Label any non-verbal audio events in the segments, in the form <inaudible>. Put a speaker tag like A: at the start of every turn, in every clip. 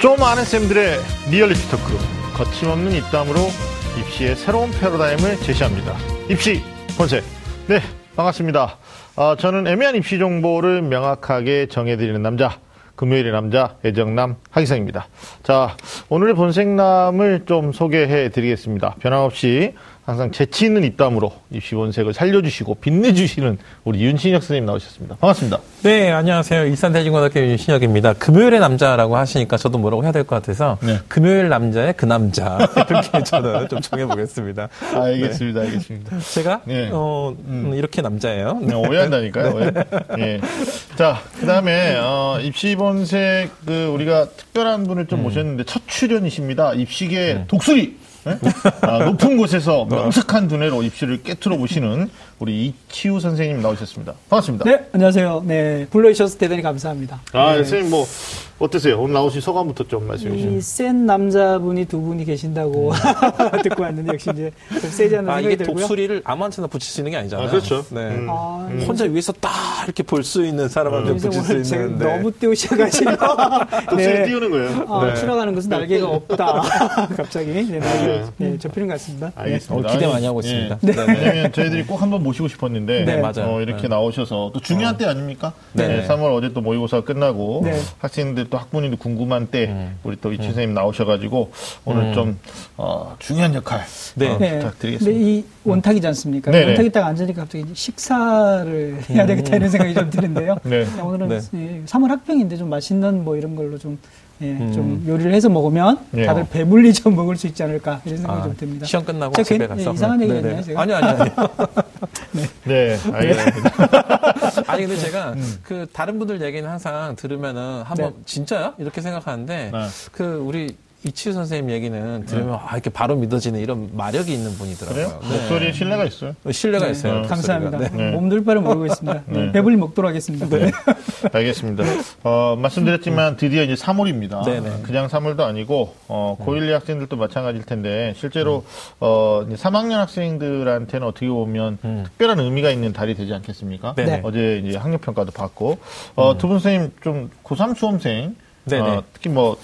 A: 좀 아는 쌤들의 리얼리티 talk 거침없는 입담으로 입시의 새로운 패러다임을 제시합니다. 입시 본색. 네, 반갑습니다. 아, 저는 애매한 입시 정보를 명확하게 정해드리는 남자, 금요일의 남자, 애정남 하기성입니다. 자, 오늘의 본색남을 좀 소개해 드리겠습니다. 변함없이 항상 재치 있는 입담으로 입시 본색을 살려주시고 빛내주시는 우리 윤신혁 선생님 나오셨습니다. 반갑습니다.
B: 네, 안녕하세요. 일산대중고등학교 윤신혁입니다. 금요일의 남자라고 하시니까 저도 뭐라고 해야 될 것 같아서
A: 네.
B: 금요일 남자의 그 남자 <laughs> 이렇게 저는 좀 정해보겠습니다.
A: 알겠습니다, 알겠습니다.
B: 제가
A: 네.
B: 어, 음, 이렇게 남자예요.
A: 네, 오해한다니까요. 오해. 예. 자, 그 다음에, 어, 입시본색, 그, 우리가 특별한 분을 좀 모셨는데, 첫 출연이십니다. 입시계 독수리! 예? 아, 높은 곳에서 명석한 두뇌로 입시를 깨트려 보시는 우리 이치우 선생님 나오셨습니다. 반갑습니다.
C: 네, 안녕하세요. 네, 불러주셔서 대단히 감사합니다.
A: 아,
C: 네,
A: 선생님 뭐, 어떠세요? 오늘 나오신 소감부터 좀 말씀해 주시죠.
C: 이센 남자분이 두 분이 계신다고 <laughs> 듣고 왔는데 역시 이제 좀 세지 않는
B: 아,
C: 생각이
B: 이게
C: 들고요.
B: 독수리를 아무한테나 붙일 수 있는 게 아니잖아요.
A: 아, 그렇죠.
B: 네.
A: 음.
C: 아,
B: 혼자 위에서 딱 이렇게 볼 수 있는 사람한테 붙일 수 있는. 네.
C: 너무 띄우셔가지고 <laughs>
A: 독수리
C: 네.
A: 띄우는 거예요.
C: 아,
B: 네.
C: 추락하는 것은 날개가 없다. <laughs> 갑자기 네, 날개 네, 접히는 것 같습니다. 네.
A: 알겠습니다.
B: 어, 기대 많이 하고
A: 예.
B: 있습니다.
A: 네.
B: 네. 네.
A: 왜냐면 저희들이 꼭 한번 모시 고 싶었는데
B: 네, 맞아요.
A: 어, 이렇게
B: 네.
A: 나오셔서 또 중요한 때 아닙니까?
B: 네.
A: 네, 3월 어제 또 모의고사 끝나고
C: 네.
A: 학생들 또 학부모님도 궁금한 때
B: 음.
A: 우리 또 이치 선생님 나오셔가지고 오늘 좀 어, 중요한 역할
B: 네.
A: 어,
C: 네.
A: 부탁드리겠습니다.
C: 원탁이지 않습니까?
A: 네네.
C: 원탁이 딱 앉으니까 갑자기 식사를 <laughs> 해야 되겠다 이런 생각이 좀 드는데요.
A: 네.
C: 오늘은
B: 네.
C: 예, 3월 학병인데 좀 맛있는 뭐 이런 걸로 좀, 예,
B: 음.
C: 좀 요리를 해서 먹으면
A: 네.
C: 다들 배불리 좀 먹을 수 있지 않을까 이런 생각이
B: 아,
C: 좀 듭니다.
B: 시험 끝나고
C: 제가
B: 집에
C: 괜-
B: 가서
C: 예, 이상한 얘기
B: 네,
C: 했나요,
B: 네.
C: 제가?
B: 아니요, 아니요, 아니요. <laughs>
A: 네, 알겠습니다.
B: 아니 근데 제가
A: 음.
B: 그 다른 분들 얘기는 항상 들으면은 한번 진짜야 이렇게 생각하는데
A: 네.
B: 그 우리 이치우 선생님 얘기는 들으면 아 이렇게 바로 믿어지는 이런 마력이 있는 분이더라고요.
A: 그래요? 목소리에 신뢰가 있어요.
B: 네. 신뢰가
C: 네,
B: 있어요.
C: 감사합니다.
B: 목소리가. 네.
A: 네.
C: 몸둘 바를 모르고 있습니다. 네, <laughs>
A: 네.
C: 배불리 먹도록 하겠습니다. 네.
A: 알겠습니다. 어, 말씀드렸지만 드디어 이제 3월입니다.
B: 네네.
A: 그냥 3월도 아니고 어, 고1 학생들도 마찬가지일 텐데 실제로 어, 이제 3학년 학생들한테는 어떻게 보면
B: 음.
A: 특별한 의미가 있는 달이 되지 않겠습니까?
B: 네네.
C: 네.
A: 어제 이제 학력 평가도 받고 어, 두분 선생님 좀 고3 수험생
B: 네네.
A: 어, 특히 뭐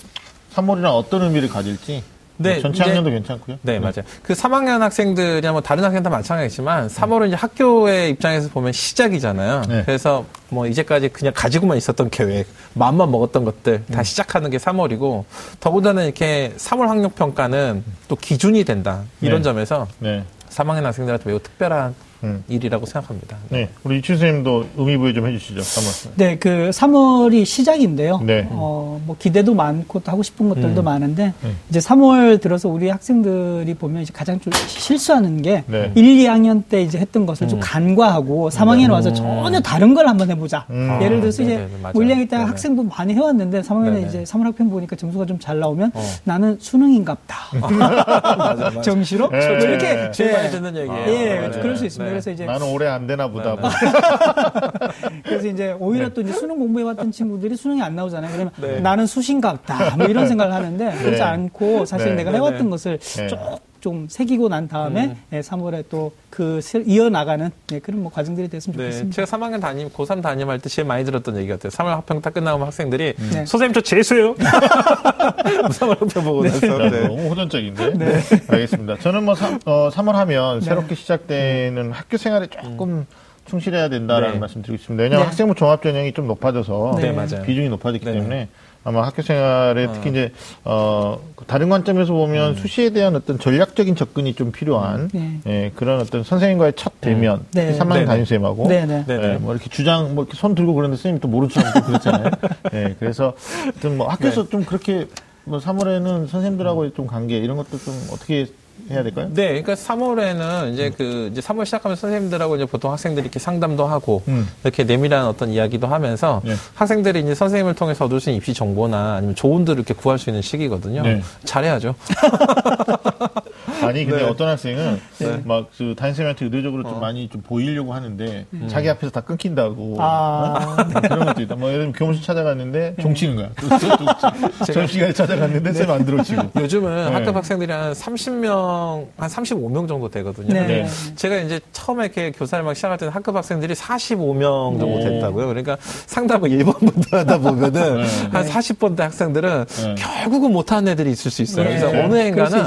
A: 3월이랑 어떤 의미를 가질지
B: 네,
A: 뭐 전체
B: 이제-
A: 학년도 괜찮고요.
B: 네, 맞아요. 그 3학년 학생들이나 뭐 다른 학생 다 마찬가지지만 3월은 이제 학교의 입장에서 보면 시작이잖아요.
A: 네.
B: 그래서 뭐 이제까지 그냥 가지고만 있었던 계획, 마음만 먹었던 것들
A: 음.
B: 다 시작하는 게 3월이고 더군다나 이렇게 3월 학력 평가는 또 기준이 된다. 이런
A: 네.
B: 점에서
A: 네.
B: 3학년 학생들한테 매우 특별한
A: 음.
B: 일이라고 생각합니다.
A: 네. 우리 이춘 선생님도 의미 부여 좀 해주시죠. 3월.
C: 네, 그 3월이 시작인데요.
A: 네.
C: 어, 뭐 기대도 많고 또 하고 싶은 것들도
B: 음.
C: 많은데
A: 네.
C: 이제 3월 들어서 우리 학생들이 보면 이제 가장 좀 실수하는 게
A: 네.
C: 1, 2학년 때 이제 했던 것을 좀 간과하고 3학년 에 와서 전혀 다른 걸 한번 해보자.
A: 음.
C: 예를 들어서 이제
B: 네네네, 맞아요.
C: 뭐 1, 2학년 때. 학생부 많이 해왔는데 3학년에
B: 네네.
C: 이제 3월 학평 보니까 점수가 좀 잘 나오면
B: 어.
C: 나는 수능인갑다. <laughs>
B: 맞아, 맞아.
C: 정시로
A: 네.
C: 뭐 이렇게
B: 제일 많이
C: 예.
B: 듣는 얘기예요.
C: 예,
A: 네.
C: 그럴 수 있습니다.
B: 네.
C: 그래서 이제
A: 나는 올해 안 되나 보다.
B: 네,
A: 뭐. <laughs>
C: 그래서 이제 오히려 또 이제 수능 공부해왔던 친구들이 수능이 안 나오잖아요. 그러면
B: 네.
C: 나는 수신갑다. 뭐 이런 <laughs> 생각을 하는데 그렇지 않고 사실
A: 네.
C: 내가
B: 네,
C: 해왔던
B: 네.
C: 것을
A: 네.
C: 쭉 좀 새기고 난 다음에 예, 3월에 또 그 이어나가는 예, 그런 뭐 과정들이 됐으면
B: 네,
C: 좋겠습니다.
B: 제가 3학년 담임, 고3 담임할 때 제일 많이 들었던 얘기 같아요. 3월 학평 딱 끝나면 학생들이
C: 네.
B: 선생님 저 재수요. <laughs> <laughs> 3월 학평 보고 나서.
A: 야,
B: 네.
A: 너무 호전적인데. 알겠습니다. 저는 뭐 3, 어, 3월 하면
C: 네.
A: 새롭게 시작되는 학교 생활에 조금 충실해야 된다라는
B: 네.
A: 말씀 드리고 싶습니다. 왜냐하면
C: 네.
A: 학생부 종합 전형이 좀 높아져서
B: 네, 맞아요.
A: 비중이 높아졌기
B: 네네.
A: 때문에 아마 학교 생활에 특히 이제 어 다른 관점에서 보면 수시에 대한 어떤 전략적인 접근이 좀 필요한
C: 네.
A: 예, 그런 어떤 선생님과의 첫 대면
C: 네.
A: 3학년
B: 네네.
A: 담임 쌤하고
C: 네네.
B: 네.
A: 예, 뭐 이렇게 주장 뭐 이렇게 손 들고 그러는데 선생님 또 모른 척하고 그렇잖아요. <laughs> 예, 그래서 하여튼 뭐 학교에서
B: 네.
A: 좀 그렇게 뭐 3월에는 선생님들하고의 좀 관계 이런 것도 좀 어떻게 해야 될까요?
B: 네, 그러니까 3월에는 이제 그 이제 3월 시작하면 선생님들하고 이제 보통 학생들이 이렇게 상담도 하고
A: 음.
B: 이렇게 내밀한 어떤 이야기도 하면서
A: 네.
B: 학생들이 이제 선생님을 통해서 얻을 수 있는 입시 정보나 아니면 조언들을 이렇게 구할 수 있는 시기거든요.
A: 네.
B: 잘해야죠. <laughs>
A: 아니 근데
B: 네.
A: 어떤 학생은 막그 담임쌤한테 의도적으로 좀 많이 좀 보이려고 하는데 자기 앞에서 다 끊긴다고
C: 아.
A: 어? 그런 것도 있다. 뭐 예를 들면 교무실 찾아갔는데 종치는 거야. <laughs> 점심시간에 찾아갔는데 쌤 안 들어치고. <laughs>
B: 요즘은
A: 네.
B: 학급 학생들이 한 30명, 한 35명 정도 되거든요.
C: 네.
B: 근데 제가 이제 처음에 이렇게 교사를 막 시작할 때는 학급 학생들이 45명 정도
A: 네.
B: 됐다고요. 그러니까 상담을 1번부터 하다 보면은
A: 네.
B: 한 40번대 학생들은
A: 네.
B: 결국은 못하는 애들이 있을 수 있어요.
C: 네.
B: 그래서
C: 네.
B: 어느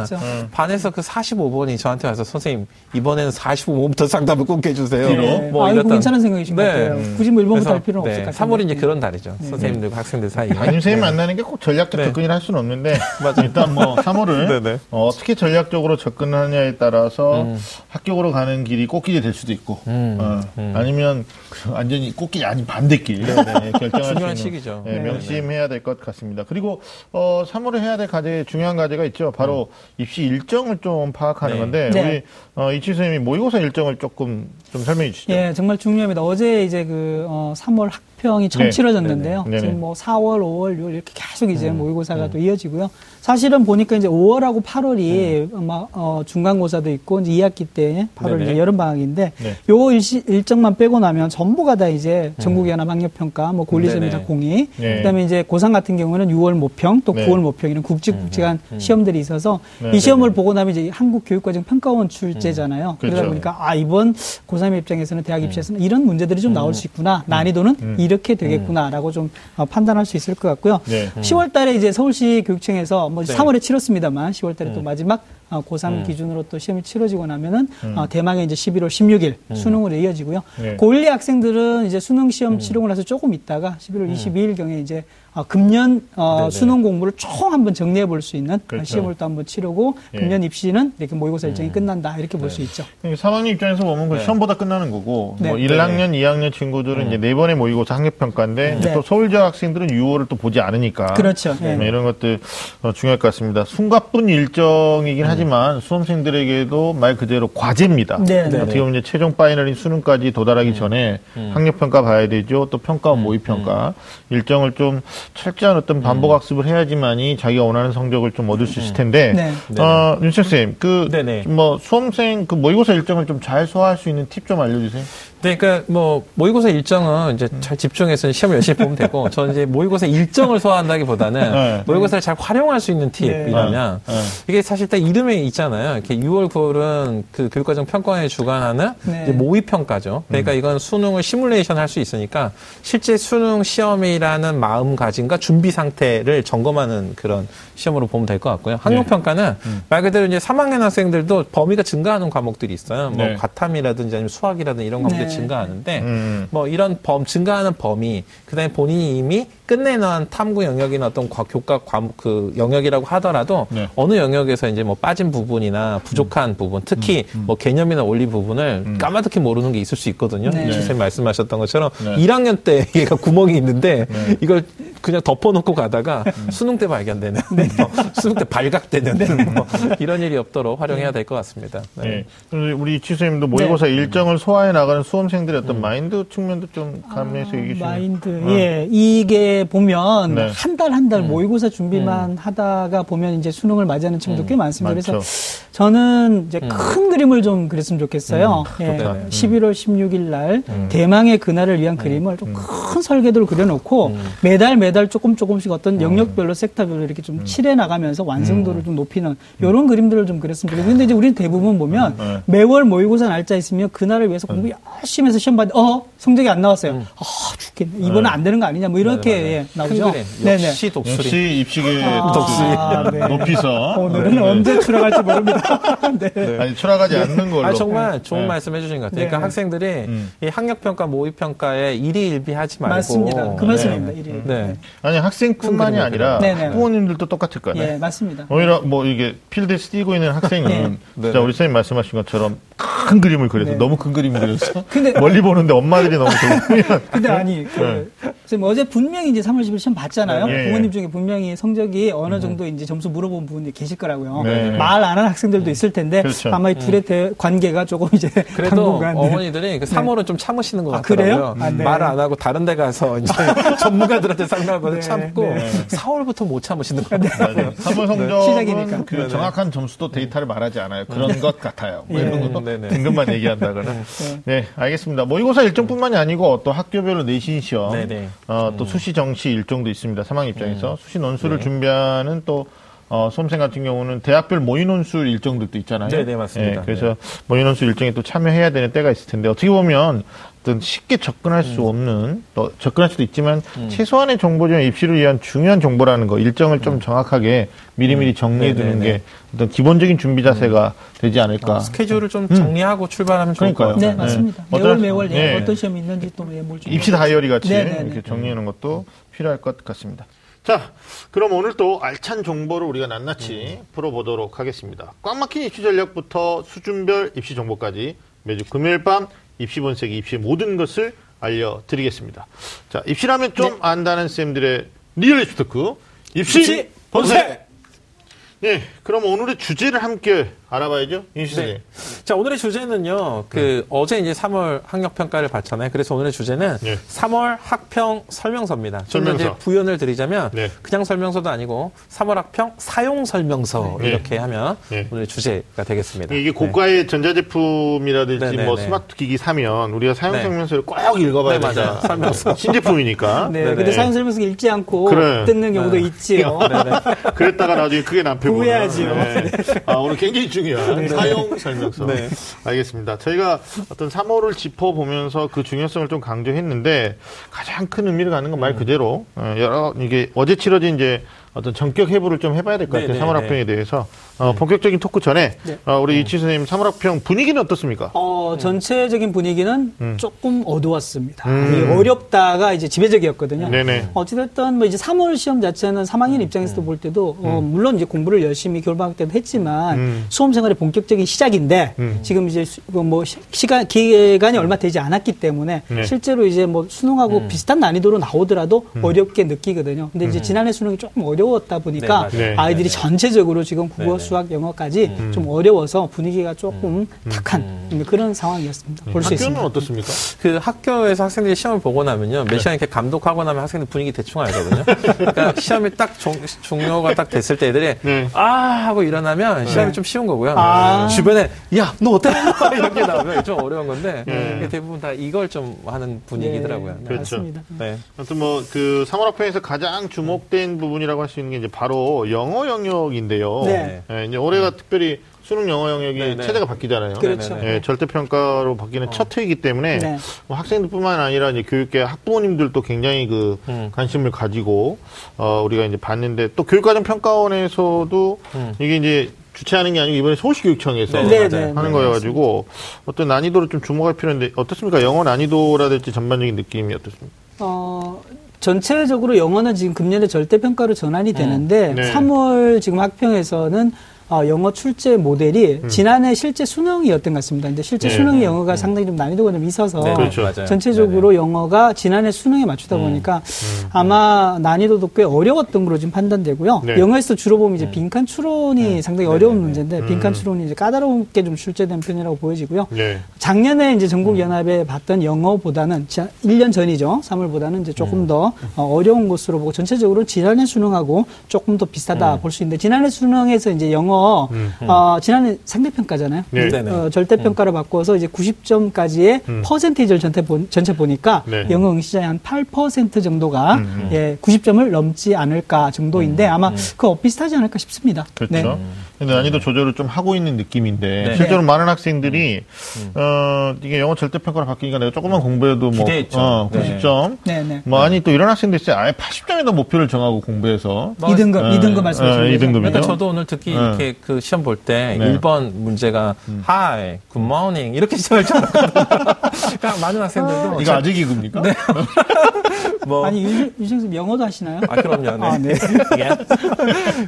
C: 있죠.
B: 반에서 그 45번이 저한테 와서 선생님, 이번에는 45번부터 상담을 꼭 해주세요.
C: 네.
B: 뭐
C: 아, 이거 괜찮은 생각이신 것 같아요. 굳이 뭐 1번부터 할 필요는 없을 것 같아요.
B: 3월이 이제 그런 달이죠. 선생님들과 학생들 사이에.
A: 담임쌤이 만나는 게 꼭 전략적
B: 네.
A: 접근이라 할 수는 없는데 <laughs> 일단 뭐 3월을
B: 네네. <laughs>
A: 어, 떻게 전략적으로 접근하냐에 따라서 합격으로 가는 길이 꽃길이 될 수도 있고
B: 음.
A: 어, 아니면 그 완전히 꽃길이 아닌 반대길 네, 결정할 수
B: 중요한
A: 있는
B: 시기죠.
A: 네,
B: 네.
A: 명심해야 될 것 같습니다. 그리고 어, 3월에 해야 될 과제 중요한 과제가 있죠. 바로 입시 일정을 좀 파악하는
B: 네.
A: 건데
C: 네.
A: 우리 어, 이치 선생님이 모의고사 일정을 조금 좀 설명해 주시죠.
C: 예, 정말 중요합니다. 어제 이제 그 어, 3월 학 평이 처음
A: 네.
C: 치러졌는데요.
A: 네네.
C: 지금 뭐 4월, 5월, 6월 이렇게 계속 이제
A: 음.
C: 모의고사가 또 이어지고요. 사실은 보니까 이제 5월하고 8월이 아마 어, 중간고사도 있고 이제 2학기 때 8월
B: 네네.
C: 이제 여름 방학인데
A: 네.
C: 요 일시, 일정만 빼고 나면 전부가 다 이제 전국연합 학력평가, 뭐
B: 네네.
C: 공이,
A: 네.
C: 그다음에 이제 고3 같은 경우는 6월 모평, 또
A: 네.
C: 9월 모평 이런 굵직굵직한 시험들이 있어서
A: 네,
C: 이 시험을
A: 네, 네.
C: 보고 나면 이제 한국 교육과정 평가원 출제잖아요. 그러다
A: 그렇죠.
C: 보니까 아 이번 고3 입장에서는 대학 입시에서는 이런 문제들이 좀 나올 수 있구나. 난이도는 이렇게 되겠구나라고 좀 어, 판단할 수 있을 것 같고요.
A: 네.
C: 10월 달에 이제 서울시 교육청에서 뭐
B: 네.
C: 3월에 치렀습니다만 10월 달에 또 마지막 어, 고3 기준으로 또 시험이 치러지고 나면은 어, 대망의 이제 11월 16일 수능으로 이어지고요.
A: 네.
C: 고1 학생들은 이제 수능 시험 치르고 나서 조금 있다가 11월 22일 경에 이제 어, 금년 어. 수능 공부를 총 한번 정리해 볼 수 있는
A: 그렇죠.
C: 시험을 또 한번 치르고
A: 예.
C: 금년 입시는 이렇게 모의고사 일정이 끝난다 이렇게 볼 수 있죠.
A: 3학년 입장에서 보면 그
B: 네.
A: 시험보다 끝나는 거고
C: 네.
A: 뭐 1학년, 2학년 친구들은 이제 네 번의 모의고사 학력 평가인데 이제
C: 네.
A: 또 서울 지역 학생들은 6월을 또 보지 않으니까
C: 그렇죠. 네.
A: 네, 이런 것들 어, 중요할 것 같습니다. 숨가쁜 일정이긴 하지만 수험생들에게도 말 그대로 과제입니다.
C: 네, 네.
A: 어떻게 보면 이제 최종 파이널인 수능까지 도달하기 전에 학력 평가 봐야 되죠. 또 평가, 모의 평가 일정을 좀 철저한 어떤 반복 학습을 해야지만이 자기가 원하는 성적을 좀 얻을 수 있을 텐데
C: 네.
A: 어, 윤철 쌤, 그
B: 네네.
A: 뭐 수험생 그 모의고사 일정을 좀 잘 소화할 수 있는 팁 좀 알려주세요.
B: 네, 그러니까 뭐 모의고사 일정은 이제 잘 집중해서 시험 열심히 보면 되고 <laughs> 저는 이제 모의고사 일정을 소화한다기보다는
A: 네.
B: 모의고사를 잘 활용할 수 있는 팁이라면
A: 네. 네.
B: 이게 사실 딱 이름에 있잖아요. 이렇게 6월 9월은 그 교육과정 평가원에 주관하는
C: 네.
B: 모의 평가죠. 그러니까 이건 수능을 시뮬레이션 할 수 있으니까 실제 수능 시험이라는 마음가짐과 준비 상태를 점검하는 그런 시험으로 보면 될 것 같고요. 학력 평가는 말 그대로 이제 3학년 학생들도 범위가 증가하는 과목들이 있어요. 뭐
A: 네.
B: 과탐이라든지 아니면 수학이라든지 이런 과목들이
C: 네.
B: 증가하는데
A: 음.
B: 뭐 이런 범 증가하는 범위 그다음에 본인이 이미 끝내놓은 탐구 영역이나 어떤 과- 교과 과목 그 영역이라고 하더라도
A: 네.
B: 어느 영역에서 이제 뭐 빠진 부분이나 부족한 부분 특히 뭐 개념이나 원리 부분을 까마득히 모르는 게 있을 수 있거든요.
C: 네.
B: 네. 선생님 말씀하셨던 것처럼
A: 네.
B: 1학년 때 <laughs> 얘가 구멍이 있는데
A: 네.
B: 이걸 그냥 덮어놓고 가다가 수능 때 발견되는 뭐 수능 때 발각되는 뭐 이런 일이 없도록 활용해야 될 것 같습니다. 네.
A: 네. 우리 이치 선생님도 모의고사 일정을 소화해 나가는 수험생들의 어떤 마인드 측면도 좀 감내해서 얘기해 주시면.
C: 마인드. 예. 이게 보면
A: 네.
C: 한달 한 달 모의고사 준비만 하다가 보면 이제 수능을 맞이하는 친구도 꽤 많습니다.
A: 많죠.
C: 그래서 저는 이제 큰 그림을 좀 그렸으면 좋겠어요. 예.
B: 좋다.
C: 11월 16일 날 대망의 그날을 위한 그림을 좀 큰 설계도를 그려놓고 매달 매달 조금 조금씩 어떤 영역별로 섹터별로 이렇게 좀 칠해 나가면서 완성도를 좀 높이는 이런 그림들을 좀 그렸으면 좋겠어요. 근데 이제 우리는 대부분 보면
A: 네.
C: 매월 모의고사 날짜 있으면 그날을 위해서 공부 열심히 해서 시험 봤는데 어 성적이 안 나왔어요. 아 죽겠네. 이번에 안 되는 거 아니냐 뭐 이렇게
B: 네.
C: 예,
B: 큰
C: 나오죠. 네네.
B: 역시 독수리.
A: 역시 입시계
C: 아, 네.
A: 높이서
C: 오늘은
A: 네, 네.
C: 언제 출항할지 모릅니다. <laughs> 네.
A: 아니 추락하지 않는 걸로.
B: 아, 정말 좋은
A: 네.
B: 말씀 해주신 것 같아요.
C: 네.
B: 그러니까 학생들이
A: 음.
B: 이 학력평가, 모의평가에 일희일비 하지 말고.
C: 맞습니다. 그 말씀입니다. 일일.
B: 네.
A: 아니 학생뿐만이
B: 큰
A: 아니라
C: 그림을 그려요.
A: 부모님들도 똑같을 거 아니에요.
C: 예, 맞습니다.
A: 오히려 뭐 이게 필드에서 뛰고 있는 학생은
B: 네.
A: 진짜 우리 선생님 말씀하신 것처럼 큰 그림을 그려서
C: 네.
A: 너무 큰 그림을 그려서 <laughs>
C: 근데-
A: 멀리 보는데 엄마들이 너무 좋으면 <laughs>
C: 근데 아니, 그, 선생님 어제 분명히 이제 3월 10일 시험 봤잖아요.
A: 네.
C: 부모님 중에 분명히 성적이 어느 정도 이제 점수 물어본 분이 계실 거라고요.
A: 네.
C: 말안 하는 학생들 어머님들도 있을 텐데
A: 그렇죠.
C: 아마 이 둘의 대, 관계가 조금 이제 <laughs>
B: 그래도
C: 당분간 네. <laughs>
B: 어머니들이 그 3월은 좀 참으시는 것
C: 아, 그래요?
B: 같더라고요.
C: 아, 네.
B: 말안 하고 다른 데 가서 이제 <laughs> 전문가들한테 상담을
C: 네,
B: 참고
C: 네.
B: 4월부터 못 참으시는 것 같아요.
A: 맞아요. 3월 성적은
C: 시작이니까.
A: 그. 정확한 점수도 데이터를 말하지 않아요. 그런 것 같아요. 뭐
C: 예.
A: 이런 거
B: 음, 네네.
A: 등급만 얘기한다거나. 네, 알겠습니다. 모의고사 일정뿐만이 아니고 또 학교별로 내신 시험. 어, 또 수시 정시 일정도 있습니다. 3학년 입장에서 수시 논술을
B: 네.
A: 준비하는 또 어, 수험생 같은 경우는 대학별 모의 논술 일정들도 있잖아요.
B: 네 네, 맞습니다.
A: 예, 그래서 모의 논술 일정에 또 참여해야 되는 때가 있을 텐데 어떻게 보면 어떤 쉽게 접근할 수 없는 또 접근할 수도 있지만 최소한의 정보지만 입시를 위한 중요한 정보라는 거 일정을 좀 정확하게 미리미리 정리해 두는. 게 어떤 기본적인 준비 자세가 되지 않을까.
B: 어, 스케줄을 좀 정리하고 출발하면 좋을 것
A: 그러니까요.
B: 같아요.
C: 네, 맞습니다.
A: 네.
C: 매월 매월 예,
A: 네.
C: 어떤 시험이 있는지 또 예, 뭘 좀.
A: 입시 다이어리 같이
C: 네네네.
A: 이렇게 정리해 놓은 것도 필요할 것 같습니다. 자, 그럼 오늘 또 알찬 정보를 우리가 낱낱이 풀어보도록 하겠습니다. 꽉 막힌 입시 전략부터 수준별 입시 정보까지 매주 금요일 밤 입시 본색이 입시의 모든 것을 알려드리겠습니다. 자, 입시라면 좀 안다는 쌤들의 real 입시 talk 입시,
B: 입시
A: 본색! 네, 그럼 오늘의 주제를 함께 알아봐야죠. 윤시 선생님.
B: 네. 자, 오늘의 주제는요, 그, 어제 이제 3월 학력 평가를 봤잖아요. 그래서 오늘의 주제는
A: 네.
B: 3월 학평 설명서입니다.
A: 설명서.
B: 이제 부연을 드리자면,
A: 네.
B: 그냥 설명서도 아니고, 3월 학평 사용 설명서,
A: 네.
B: 이렇게 하면
A: 네.
B: 오늘의 주제가 되겠습니다.
A: 이게 고가의 전자제품이라든지
B: 네, 네,
A: 뭐
B: 네.
A: 스마트 기기 사면 우리가 사용
B: 네.
A: 설명서를 꼭 읽어봐야
B: 네. 맞아요. 설명서. <laughs>
A: 신제품이니까.
C: 네,
B: 네네.
C: 근데 사용 설명서 읽지 않고
A: 그래.
C: 뜯는 경우도 있지요. <laughs>
A: 그랬다가 나중에 크게 남편 보는.
C: 후회하지요.
A: 네. 아, 오늘 굉장히 중 요한 사용 설명서.
B: 네.
A: 알겠습니다. 저희가 어떤 3호를 짚어보면서 그 중요성을 좀 강조했는데 가장 큰 의미를 갖는 건 말 그대로 어, 여러 이게 어제 치러진 이제 어떤 전격 해부를 좀 해봐야 될 것 같아요.
B: 네, 네,
A: 3월
B: 네.
A: 학평에 대해서 어, 본격적인 토크 전에
C: 네.
A: 어, 우리 이치 선생님 3월 학평 분위기는 어떻습니까?
C: 어, 전체적인 분위기는
A: 음.
C: 조금 어두웠습니다.
A: 음.
C: 이게 어렵다가 이제 지배적이었거든요.
A: 네네.
C: 어찌됐든 뭐 이제 3월 시험 자체는 3학년 입장에서 볼 때도 어, 물론 이제 공부를 열심히 겨울방학 때도 했지만
A: 음.
C: 수험 생활의 본격적인 시작인데
A: 음.
C: 지금 이제 수- 그뭐 시- 시간 기간이 얼마 되지 않았기 때문에
A: 네.
C: 실제로 이제 뭐 수능하고 비슷한 난이도로 나오더라도 어렵게 느끼거든요. 근데 이제 지난해 수능이 조금 어려웠다 보니까
B: 네.
A: 네.
C: 아이들이
B: 네, 네.
C: 전체적으로 지금 국어,
B: 네, 네.
C: 수학, 영어까지 좀 어려워서 분위기가 조금 탁한 그런 상황이었습니다. 볼수
A: 학교는
C: 있습니다.
A: 어떻습니까?
B: 그 학교에서 학생들이 시험을 보고 나면요. 몇 시간 이렇게 감독하고 나면 학생들 분위기 대충 알거든요. 그러니까 <laughs> 시험이 딱 종, 종료가 딱 됐을 때 애들이
A: 네.
B: 아 하고 일어나면 시험이 좀 쉬운 거고요.
C: 아.
B: 주변에 야 너 어때? <laughs> 이렇게 나오면 좀 어려운 건데
A: 네.
B: 대부분 다 이걸 좀 하는 분위기더라고요.
C: 네,
A: 그렇죠.
C: 맞습니다.
B: 네.
A: 아무튼 뭐그 3월 학평에서 가장 주목된 부분이라고 할 수 있는 게 이제 바로 영어 영역인데요.
C: 네.
A: 예, 이제 올해가 특별히 수능 영어 영역이
B: 네, 네.
A: 체제가 바뀌잖아요.
C: 그렇죠.
B: 네, 네.
A: 예, 절대 평가로 바뀌는 첫 해이기 때문에
C: 네.
A: 뭐 학생들뿐만 아니라 이제 교육계 학부모님들도 굉장히 그
B: 음.
A: 관심을 가지고 어, 우리가 이제 봤는데 또 교육과정 평가원에서도
B: 음.
A: 이게 이제 주최하는 게 아니고 이번에 서울시교육청에서
B: 네,
C: 네,
B: 맞아요.
A: 하는 거여가지고 어떤 난이도를 좀 주목할 필요인데 어떻습니까? 영어 난이도라든지 전반적인 느낌이 어떻습니까?
C: 어, 전체적으로 영어는 지금 금년에 절대평가로 전환이 되는데
A: 네.
C: 3월 지금 학평에서는 어, 영어 출제 모델이 지난해 실제 수능이었던 것 같습니다. 근데 실제
A: 음. 네.
C: 수능의 영어가 상당히 좀 난이도가 좀 있어서
B: 네,
A: 그렇죠.
C: 전체적으로 영어가 지난해 수능에 맞추다 보니까 아마 난이도도 꽤 어려웠던 걸로 지금 판단되고요.
A: 네.
C: 영어에서 주로 보면 이제 빈칸 추론이 상당히 어려운 문제인데
A: 음.
C: 빈칸 추론이 이제 까다롭게 좀 출제된 편이라고 보여지고요.
A: 네.
C: 작년에 이제 전국 연합에 봤던 영어보다는 자, 1년 전이죠. 3월보다는 이제 조금 더 어, 어려운 것으로 보고 전체적으로 지난해 수능하고 조금 더 비슷하다 볼 수 있는데 지난해 수능에서 이제 영어
A: 음.
C: 어, 지난해 상대평가잖아요.
A: 네.
B: 네네.
C: 어, 절대평가로 바꿔서 이제 90점까지의
A: 음.
C: 퍼센테이지를 전체, 보, 전체 보니까
A: 네.
C: 영어 응시자의 한 8% 정도가
A: 음, 음.
C: 예, 90점을 넘지 않을까 정도인데 아마 그거 비슷하지 않을까 싶습니다.
A: 그렇죠.
C: 네.
A: 근데 난이도 조절을 좀 하고 있는 느낌인데
B: 네.
A: 실제로 많은 학생들이 어 이게 영어 절대 평가로 바뀌니까 내가 조금만 공부해도 뭐
B: 기대했죠.
A: 어,
B: 네.
A: 90점
C: 네, 네.
A: 뭐 아니 또 이런 학생도 있어요. 아예 80점에다 목표를 정하고 공부해서
B: 뭐,
C: 2등급,
A: 어,
C: 2등급 말씀하시는
A: 어,
C: 거죠?
A: 이등급이죠.
B: 그러니까 저도 오늘 듣기
A: 네.
B: 이렇게 그 시험 볼때
A: 네.
B: 1번 문제가 Hi, Good Morning 이렇게 시작할 줄 알았거든요. 그러니까 많은 학생들도
A: 이거 아직 이급니까?
B: 네. <laughs> 뭐
C: 아니 윤- 윤생 님 영어도 하시나요?
B: 아, 그럼요. 네.
C: 아, 네. <laughs>
B: 예.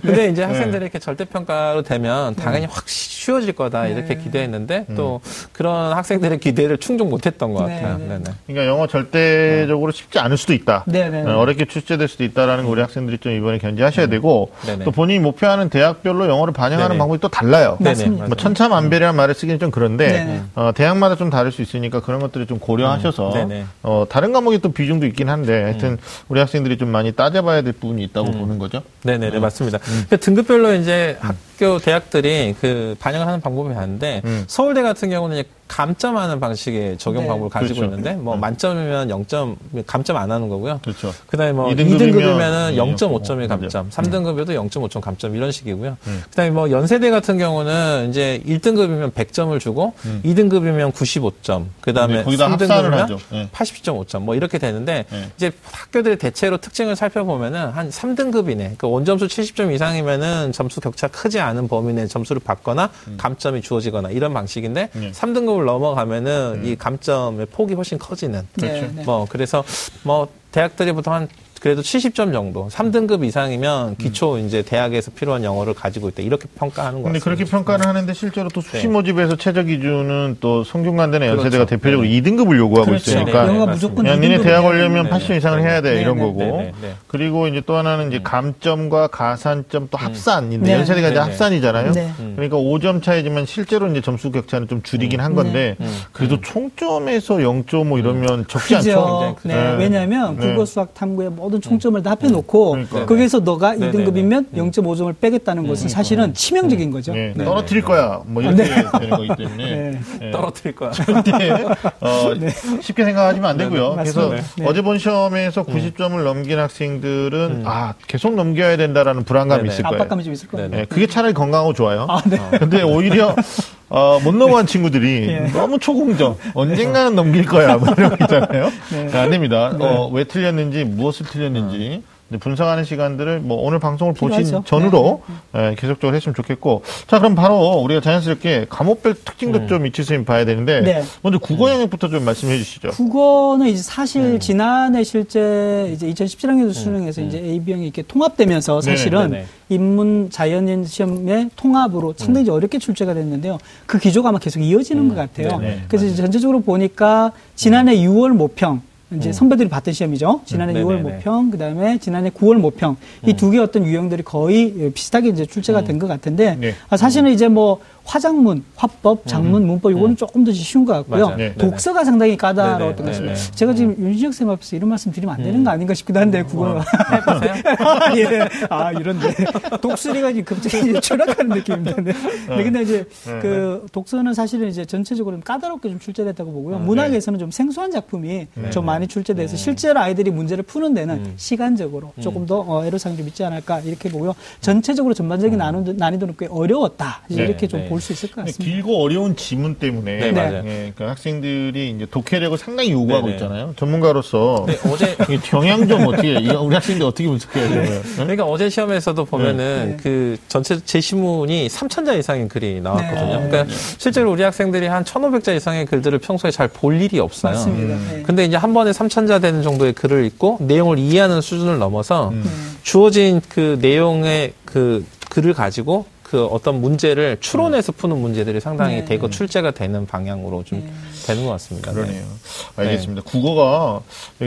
B: 근데 이제 학생들이 이렇게 절대 평가로 되면 당연히 확 쉬워질 거다 이렇게 기대했는데 또 그런 학생들의 기대를 충족 못했던 것
C: 네,
B: 같아요.
C: 네.
B: 네, 네.
A: 그러니까 영어 절대적으로 쉽지 않을 수도 있다.
C: 네, 네.
A: 어, 어렵게 출제될 수도 있다라는 거 우리 학생들이 좀 이번에 견제하셔야 되고
B: 네네.
A: 또 본인이 목표하는 대학별로 영어를 반영하는
B: 네네.
A: 방법이 또 달라요.
B: 네네.
A: 뭐 천차만별이라는 말을 쓰기는 좀 그런데
C: 네네.
A: 어, 대학마다 좀 다를 수 있으니까 그런 것들을 좀 고려하셔서
B: 음, 네네.
A: 어, 다른 과목이 또 비중도 있긴 한데 하여튼 우리 학생들이 좀 많이 따져봐야 될 부분이 있다고 보는 거죠.
B: 네네 네, 맞습니다.
A: 음.
B: 그 등급별로 이제 학교, 대학들이 그 반영하는 방법이 다른데,
A: 음.
B: 서울대 같은 경우는 감점하는 방식의 적용
C: 네.
B: 방법을 가지고
A: 그렇죠.
B: 있는데, 뭐 만점이면 0점, 감점 안 하는 거고요.
A: 그렇죠.
B: 그 다음에 뭐
A: 이등급이면
B: 2등급이면은
A: 음,
B: 0.5점의
A: 음,
B: 감점, 3등급이어도 0.5점 감점 이런 식이고요.
A: 음.
B: 그 다음에 뭐 연세대 같은 경우는 이제 1등급이면 100점을 주고,
A: 음.
B: 2등급이면 95점, 그 다음에
A: 네, 거기다 합산을
B: 3등급이면
A: 하죠. 네.
B: 80.5점 뭐 이렇게 되는데
A: 네.
B: 이제 학교들의 대체로 특징을 살펴보면은 한 3등급이네. 그러니까 원점수 70점 이상이면은 점수 격차 크지 않은 범위 내 점수를 받거나 감점이 주어지거나 이런 방식인데
A: 네.
B: 3등급 을 넘어가면은 이 감점의 폭이 훨씬 커지는.
C: 네,
A: 그렇죠.
C: 네.
B: 뭐 그래서 뭐 대학들이 보통 한 그래도 70점 정도, 3등급 이상이면 기초 이제 대학에서 필요한 영어를 가지고 있다 이렇게 평가하는 거
A: 근데
B: 같습니다.
A: 그렇게 평가를 하는데 실제로 또 수시
B: 네.
A: 모집에서 최저 기준은 또 성균관대나 연세대가
B: 그렇죠.
A: 대표적으로 2등급을 요구하고
C: 그렇죠.
A: 있으니까
B: 네, 네,
C: 무조건
A: 야, 니네
C: 2등급이야.
A: 대학 오려면
B: 네,
A: 80점 이상을
B: 네,
A: 해야 돼
C: 네,
A: 이런
C: 네,
A: 거고
B: 네, 네, 네.
A: 그리고 이제 또 하나는 이제 감점과 가산점 또 합산인데
C: 네.
A: 연세대가 이제
B: 네, 네.
A: 합산이잖아요.
C: 네.
A: 그러니까 5점 차이지만 실제로 이제 점수 격차는 좀 줄이긴 한 건데
B: 음.
A: 그래도 총점에서 0.5 이러면 적지 않죠.
C: 그죠.
B: 굉장히
C: 네. 왜냐하면
A: 네.
C: 국어, 수학, 탐구의 모든 총점을 다 합해놓고
A: 그러니까.
C: 거기에서 너가
B: 네,
C: 2등급이면 0.5점을 빼겠다는 것은 사실은 치명적인 거죠.
A: 네,
C: 네.
A: 떨어뜨릴 거야. 뭐 이렇게 되는 거기 때문에
C: 네.
A: 네.
B: 떨어뜨릴 거야.
A: 절대 어, <laughs> 쉽게 생각하시면 안 되고요. 그래서.
C: 네.
A: 어제 본 시험에서 90점을 넘긴 학생들은 아 계속 넘겨야 된다라는 불안감이
B: 네네.
A: 있을 거예요.
C: 압박감이 좀 있을 거예요.
B: 네,
A: 네, 그게 차라리 건강하고 좋아요.
C: 아, 네.
A: 근데 오히려 <laughs> 어, 못 넘어간 친구들이 <laughs>
C: 예.
A: 너무 초공정 언젠가는 넘길 거야 뭐 이런 거 있잖아요.
C: 네.
A: 안 됩니다. 어, 왜 틀렸는지 무엇을 틀렸는지 분석하는 시간들을 뭐 오늘 방송을 보신
C: 필요하죠.
A: 전후로 예, 계속적으로 했으면 좋겠고 자 그럼 바로 우리가 자연스럽게 과목별 특징도 좀 이치 선생님 봐야 되는데
C: 네.
A: 먼저 국어 영역부터 좀 말씀해 주시죠.
C: 국어는 이제 사실 지난해 실제 이제 2017학년도 수능에서 이제 A, B형이 이렇게 통합되면서
A: 네,
C: 사실은
B: 네, 네.
C: 인문 자연인 시험의 통합으로 상당히 어렵게 출제가 됐는데요. 그 기조가 아마 계속 이어지는 것 같아요.
A: 네, 네,
C: 그래서 이제 전체적으로 보니까 지난해 6월 모평 이제 선배들이 봤던 시험이죠. 지난해
B: 네,
C: 6월
B: 네, 네.
C: 모평, 그 다음에 지난해 9월 모평 이 두 개 어떤 유형들이 거의 비슷하게 이제 출제가 된 것 같은데
A: 네.
C: 아, 사실은 이제 뭐 화작문, 화법, 장문, 문법 이거는 조금 더 쉬운 것 같고요.
B: 맞아요.
A: 네.
C: 독서가 상당히 까다로웠던 것 같습니다. 제가 지금 윤신혁 쌤 앞에서 이런 말씀 드리면 안 되는 거 아닌가 싶기도 한데 국어
B: 해보세요. <laughs>
C: 예. 아 이런데 독수리가 이제 갑자기 추락하는 느낌입니다. 네. 네, 근데 이제 그 독서는 사실은 이제 전체적으로 좀 까다롭게 좀 출제됐다고 보고요. 문학에서는 좀 생소한 작품이 좀 많이 출제돼서 실제로 아이들이 문제를 푸는 데는 시간적으로 조금 더 어, 애로사항이 좀 있지 않을까 이렇게 보고요. 전체적으로 전반적인 난이도, 난이도는 꽤 어려웠다 이렇게 좀
B: 네.
C: 볼 수 있을 것 같습니다.
A: 길고 어려운 지문 때문에
B: 네, 맞아요.
A: 예, 그러니까 학생들이 이제 독해력을 상당히 요구하고
B: 네네.
A: 있잖아요. 전문가로서
B: 네, 어제
A: 이 경향 좀 어떻게 이 우리 학생들 어떻게 분석해야 되나요?
B: 그러니까 어제 시험에서도 보면은
C: 네.
B: 그 전체 제시문이 3,000자 이상의 글이 나왔거든요.
C: 네.
B: 그러니까 실제로 우리 학생들이 한 1,500자 이상의 글들을 평소에 잘 볼 일이 없어요.
C: 맞습니다. 네.
B: 근데 이제 한 번에 3,000자 되는 정도의 글을 읽고 내용을 이해하는 수준을 넘어서
C: 네.
B: 주어진 그 내용의 그 글을 가지고 그 어떤 문제를 추론해서 푸는 문제들이 상당히
C: 네.
B: 대거 출제가 되는 방향으로 좀 되는 것 같습니다. 네.
A: 그러네요. 알겠습니다. 국어가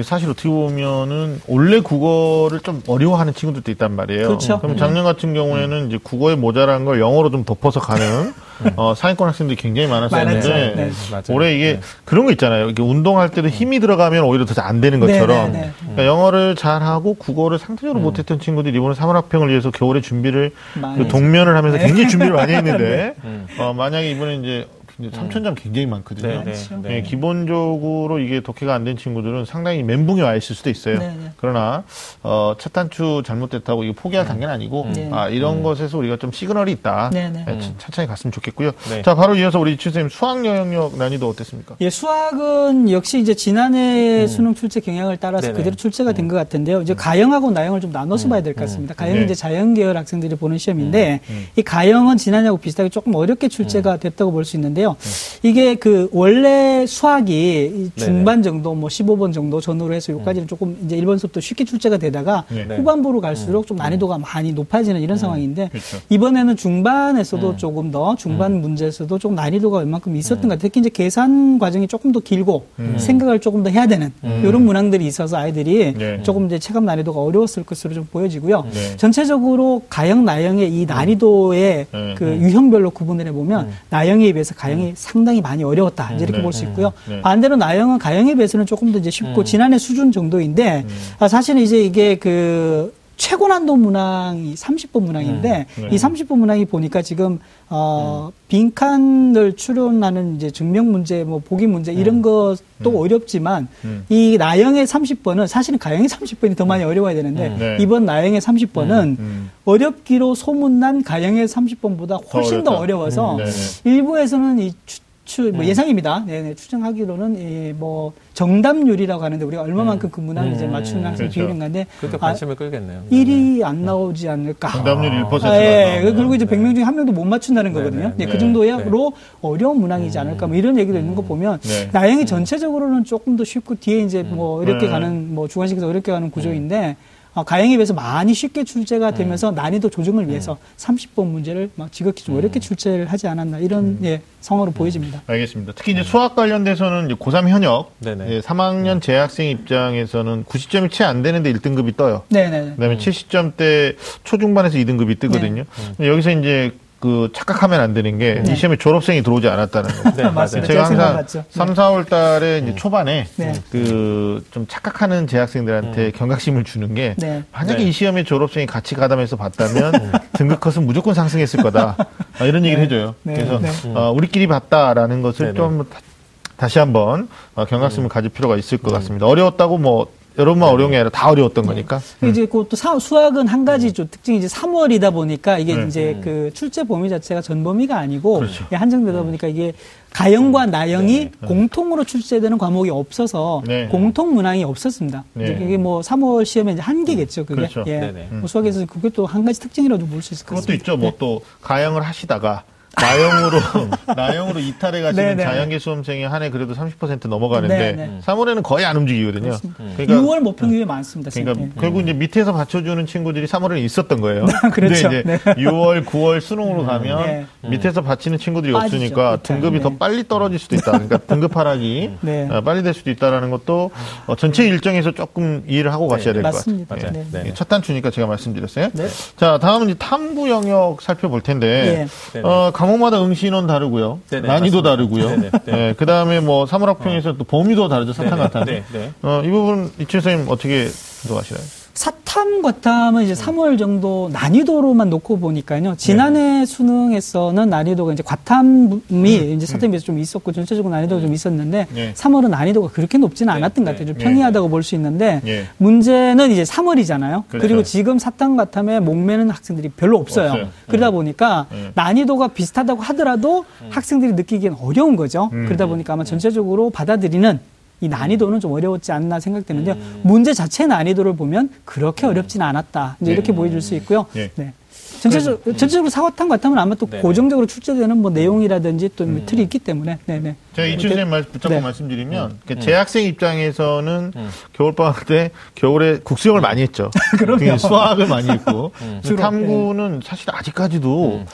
A: 사실 어떻게 보면은 원래 국어를 좀 어려워하는 친구들도 있단 말이에요.
C: 그렇죠.
A: 럼 작년 같은 경우에는 이제 국어에 모자란 걸 영어로 좀 덮어서 가는 <laughs> 어, 상위권 학생들이 굉장히 많았었는데.
C: 네.
A: 올해 이게
B: 네.
A: 그런 거 있잖아요. 이게 운동할 때도 힘이 들어가면 오히려 더 잘 안 되는
C: 네,
A: 것처럼
C: 네, 네.
A: 그러니까 영어를 잘하고 국어를 상대적으로 못했던 친구들이 이번에 3월 학평을 위해서 겨울에 준비를 그 동면을 하면서
C: 네.
A: 굉장히 준비를 많이 <laughs> 했는데 어, 만약에 이번에 이제 3천점 굉장히 많거든요.
B: 네, 네. 네.
A: 예, 기본적으로 이게 독해가 안 된 친구들은 상당히 멘붕이 와 있을 수도 있어요.
C: 네, 네.
A: 그러나 어, 첫 단추 잘못됐다고 이거 포기할 단계는 아니고
C: 네.
A: 아, 이런 것에서 우리가 좀 시그널이 있다.
C: 네, 네.
A: 예, 천- 천천히 갔으면 좋겠고요.
B: 네.
A: 자, 바로 이어서 우리 치 선생님 수학 영역 난이도 어땠습니까?
C: 예, 수학은 역시 이제 지난해 수능 출제 경향을 따라서
B: 네네.
C: 그대로 출제가 된 것 같은데요. 이제 가형하고 나형을 좀 나눠서 봐야 될 것 같습니다. 가형은
A: 네.
C: 이제 자연 계열 학생들이 보는 시험인데 이 가형은 지난해하고 비슷하게 조금 어렵게 출제가 됐다고 볼 수 있는데요. 있는데요. 이게 그 원래 수학이 중반 정도 뭐 15번 정도 전후로 해서 여기까지는 조금 이제 1번 수업도 쉽게 출제가 되다가
A: 네.
C: 후반부로 갈수록 좀 난이도가 많이 높아지는 이런 상황인데
A: 그렇죠.
C: 이번에는 중반에서도 조금 더 중반 문제에서도 좀 난이도가 웬만큼 있었던 것 같아요. 특히 이제 계산 과정이 조금 더 길고 생각을 조금 더 해야 되는 이런 문항들이 있어서 아이들이
A: 네.
C: 조금 이제 체감 난이도가 어려웠을 것으로 좀 보여지고요.
A: 네.
C: 전체적으로 가형 나형의 이 난이도의
A: 네.
C: 그 유형별로 구분을 해보면 나형에 비해서 가형 이 상당히 많이 어려웠다 이제 이렇게
A: 네.
C: 볼수 있고요.
A: 네.
C: 반대로 나형은 가형에 비해서는 조금 더 이제 쉽고 지난해 수준 정도인데 아, 사실은 이제 이게 그 최고 난도 문항이 30번 문항인데
A: 네.
C: 이 30번 문항이 보니까 지금 어 빈칸을 추론하는 이제 증명 문제, 뭐 보기 문제 이런 것도 어렵지만
A: 음.
C: 이 나형의 30번은 사실은 가형의 30번이 더 많이 어려워야 되는데
A: 네.
C: 이번 나형의 30번은
A: 음.
C: 어렵기로 소문난 가형의 30번보다 훨씬 더
A: 어렵다.
C: 어려워서
A: 음.
C: 일부에서는 이 추, 추, 뭐 예상입니다. 네네, 추정하기로는 이 뭐 정답률이라고 하는데 우리가 얼마만큼 그 문항을 이제 맞추는 항상
A: 그렇죠.
C: 비율인 건데
B: 그것도
C: 아,
B: 관심을 끌겠네요.
C: 1이 안 나오지 않을까.
A: 정답률 1%가
C: 아, 예.
A: 나오면.
C: 그리고 이제 100명 중에 한 명도 못 맞춘다는
B: 네,
C: 거거든요.
B: 네,
C: 네,
A: 네.
C: 그 정도로 어려운 문항이지 않을까. 뭐 이런 얘기도 있는 거 보면
A: 네.
C: 나영이 전체적으로는 조금 더 쉽고 뒤에 이제 뭐 어렵게
A: 네.
C: 가는 뭐 주관식에서 어렵게 가는 구조인데 어, 가형에 비해서 많이 쉽게 출제가 되면서 난이도 조정을 위해서 30번 문제를 막 지극히 좀 어렵게 출제를 하지 않았나 이런 예, 상황으로 보여집니다.
A: 알겠습니다. 특히 이제 수학 관련돼서는 이제 고3 현역,
B: 네네.
A: 예, 3학년 재학생 입장에서는 90점이 채 안 되는데 1등급이 떠요.
C: 네네.
A: 그다음에 70점대 초중반에서 2등급이 뜨거든요. 근데 여기서 이제 그 착각하면 안 되는 게이
C: 네.
A: 시험에 졸업생이 들어오지 않았다는 <laughs> 거.
B: 네,
C: 맞습니다.
A: 제가 항상
C: 맞죠.
A: 3, 4월 달에 이제 초반에
C: 네.
A: 그좀 착각하는 재학생들한테 경각심을 주는 게
C: 네.
A: 만약에
B: 네.
A: 이 시험에 졸업생이 같이 가담해서 봤다면 등급 컷은 무조건 상승했을 거다. 아, 이런 얘기를 해줘요.
C: 네.
A: 그래서
C: 네.
A: 어, 우리끼리 봤다라는 것을. 좀 다- 다시 한번 어, 경각심을 가질 필요가 있을 것 같습니다. 어려웠다고 뭐 여러분만 어려운 게 아니라 다 어려웠던 거니까.
C: 이제 그것도 사- 수학은 한 가지 좀 특징이 이제 3월이다 보니까 이게
A: 네.
C: 이제 그 출제 범위 자체가 전 범위가 아니고
A: 그렇죠.
C: 이게 한정되다 보니까 이게 가형과 나형이
A: 네.
C: 공통으로 출제되는 과목이 없어서
A: 네.
C: 공통 문항이 없었습니다.
A: 네.
C: 그게 뭐 3월 시험에 이제 한계겠죠. 그게
A: 그렇죠.
C: 예.
B: 네네.
C: 뭐 수학에서 그게 또 한 가지 특징이라도 볼 수 있을 것
A: 그것도
C: 같습니다.
A: 있죠. 뭐 또 가형을 하시다가 나형으로 <laughs> 나형으로 이탈해 가시는
C: 네네.
A: 자연계 수험생이 한 해 그래도 30% 넘어가는데
C: 네네.
A: 3월에는 거의 안 움직이거든요. 그러니까
C: 6월 모평률이 많습니다.
A: 그러니까.
C: 예.
A: 결국 이제 밑에서 받쳐주는 친구들이 3월에는 있었던 거예요. <laughs>
C: 그렇죠.
A: 근데 이제
C: 네.
A: 6월, 9월 수능으로 가면
C: 네.
A: 밑에서 받치는 친구들이
C: 빠지죠.
A: 없으니까
C: 일단.
A: 등급이
C: 네.
A: 더 빨리 떨어질 수도 있다. 그러니까 등급 하락이 <laughs>
C: 네.
A: 어, 빨리 될 수도 있다라는 것도 어, 전체 일정에서 조금 이해를 하고 가셔야 될 것.
C: 네.
B: 네.
A: 예, 첫 단추니까 제가 말씀드렸어요.
C: 네.
A: 자, 다음은 이제 탐구 영역 살펴볼 텐데,
B: 네.
A: 어, 과목마다 응시인원 다르고요.
B: 네네,
A: 난이도
B: 맞습니다.
A: 다르고요.
B: 네네, 네.
A: 그 다음에 뭐, 사물학평에서 또 범위도 다르죠. 사탕 같은.
B: 네, 네.
A: 어, 이 부분, 이철 선생님 어떻게 생각하시나요?
C: 사탐 과탐은 이제 3월 정도 난이도로만 놓고 보니까요. 지난해 수능에서는 난이도가 이제 과탐이 이제 사탐에 비해서 좀 있었고 전체적으로 난이도가 좀 있었는데
A: 네.
C: 3월은 난이도가 그렇게 높지는 않았던 것
B: 네.
C: 같아요. 좀
A: 네.
C: 평이하다고 볼 수 있는데
A: 예.
C: 문제는 이제 3월이잖아요. 그
A: 그렇죠.
C: 리고 지금 사탐 과탐에 목매는 학생들이 별로 없어요.
A: 없어요.
C: 그러다 보니까
A: 네.
C: 난이도가 비슷하다고 하더라도 학생들이 느끼기엔 어려운 거죠.
A: 음.
C: 그러다 보니까 아마 전체적으로 받아들이는 이 난이도는 좀 어려웠지 않나 생각되는데요.
B: 음.
C: 문제 자체 난이도를 보면 그렇게 어렵지는 않았다. 이제
A: 네.
C: 이렇게 보여줄 수 있고요.
A: 네.
C: 네. 전체적, 전체적으로 사과탕 같으면 아마 또
B: 네.
C: 고정적으로 출제되는 뭐 내용이라든지 또뭐 틀이 있기 때문에. 네, 네.
A: 제가 이철 선생님 말 붙잡고
C: 네.
A: 말씀드리면, 그 재학생 입장에서는
B: 음.
A: 겨울방학 때 겨울에 국수형을 많이 했죠. <laughs>
C: 그럼요.
A: 그 수학을 많이 했고,
B: 음.
A: 탐구는 사실 아직까지도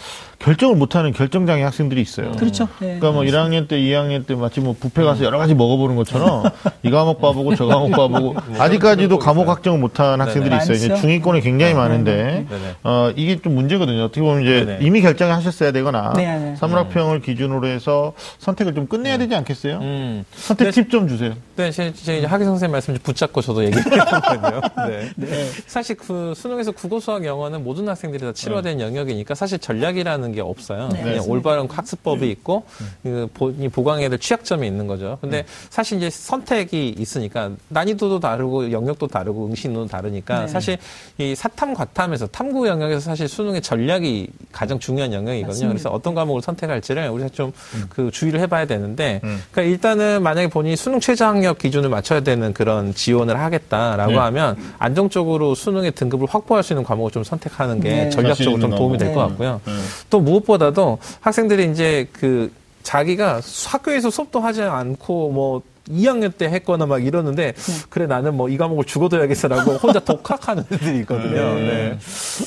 A: 결정을 못하는 결정장애 학생들이 있어요.
C: 그렇죠. 네.
A: 그러니까 뭐 1학년 때, 2학년 때 마치 뭐 뷔페 가서 여러 가지 먹어보는 것처럼 <laughs> 이 과목 봐보고 저 과목 봐보고 아직까지도 과목 확정을 못한 학생들이 있어요. 이제. 중위권에 굉장히 많은데
B: 네네.
A: 어 이게 좀 문제거든요. 어떻게 보면 이제
B: 네네.
A: 이미 결정을 하셨어야 되거나
C: 네, 네.
A: 사물학평을 기준으로 해서 선택을 좀 끝내 야 되지 않겠어요?
B: 음.
A: 선택
B: 네.
A: 팁좀 주세요.
B: 네, 제, 제 이제 하기 선생님 말씀 좀 붙잡고 저도 얘기를 했거든요. <laughs> 네. 사실 그 수능에서 국어, 수학, 영어는 모든 학생들이 다 치료된 영역이니까 사실 전략이라는 게 없어요.
C: 네.
B: 그냥 올바른 학습법이 있고 그 보, 이 보강해야 될 취약점이 있는 거죠. 근데 사실 이제 선택이 있으니까 난이도도 다르고 영역도 다르고 응시도 다르니까
C: 네.
B: 사실 이 사탐 과탐에서 탐구 영역에서 사실 수능의 전략이 가장 중요한 영역이거든요.
C: 맞습니다.
B: 그래서 어떤 과목을 선택할지를 우리가 좀그 주의를 해봐야 되는데
A: 음.
B: 그러니까 일단은 만약에 본인이 수능 최저 학력 기준을 맞춰야 되는 그런 지원을 하겠다라고
A: 네.
B: 하면 안정적으로 수능의 등급을 확보할 수 있는 과목을 좀 선택하는 게
C: 네.
B: 전략적으로 좀 도움이 될 것. 같고요.
A: 네.
B: 또 무엇보다도 학생들이 이제 그 자기가 학교에서 수업도 하지 않고 뭐 2학년 때 했거나 막 이러는데 그래 나는 뭐 이 과목을 죽어도 해야겠어라고 <laughs> 혼자 독학하는 <laughs> 애들이 있거든요. 네.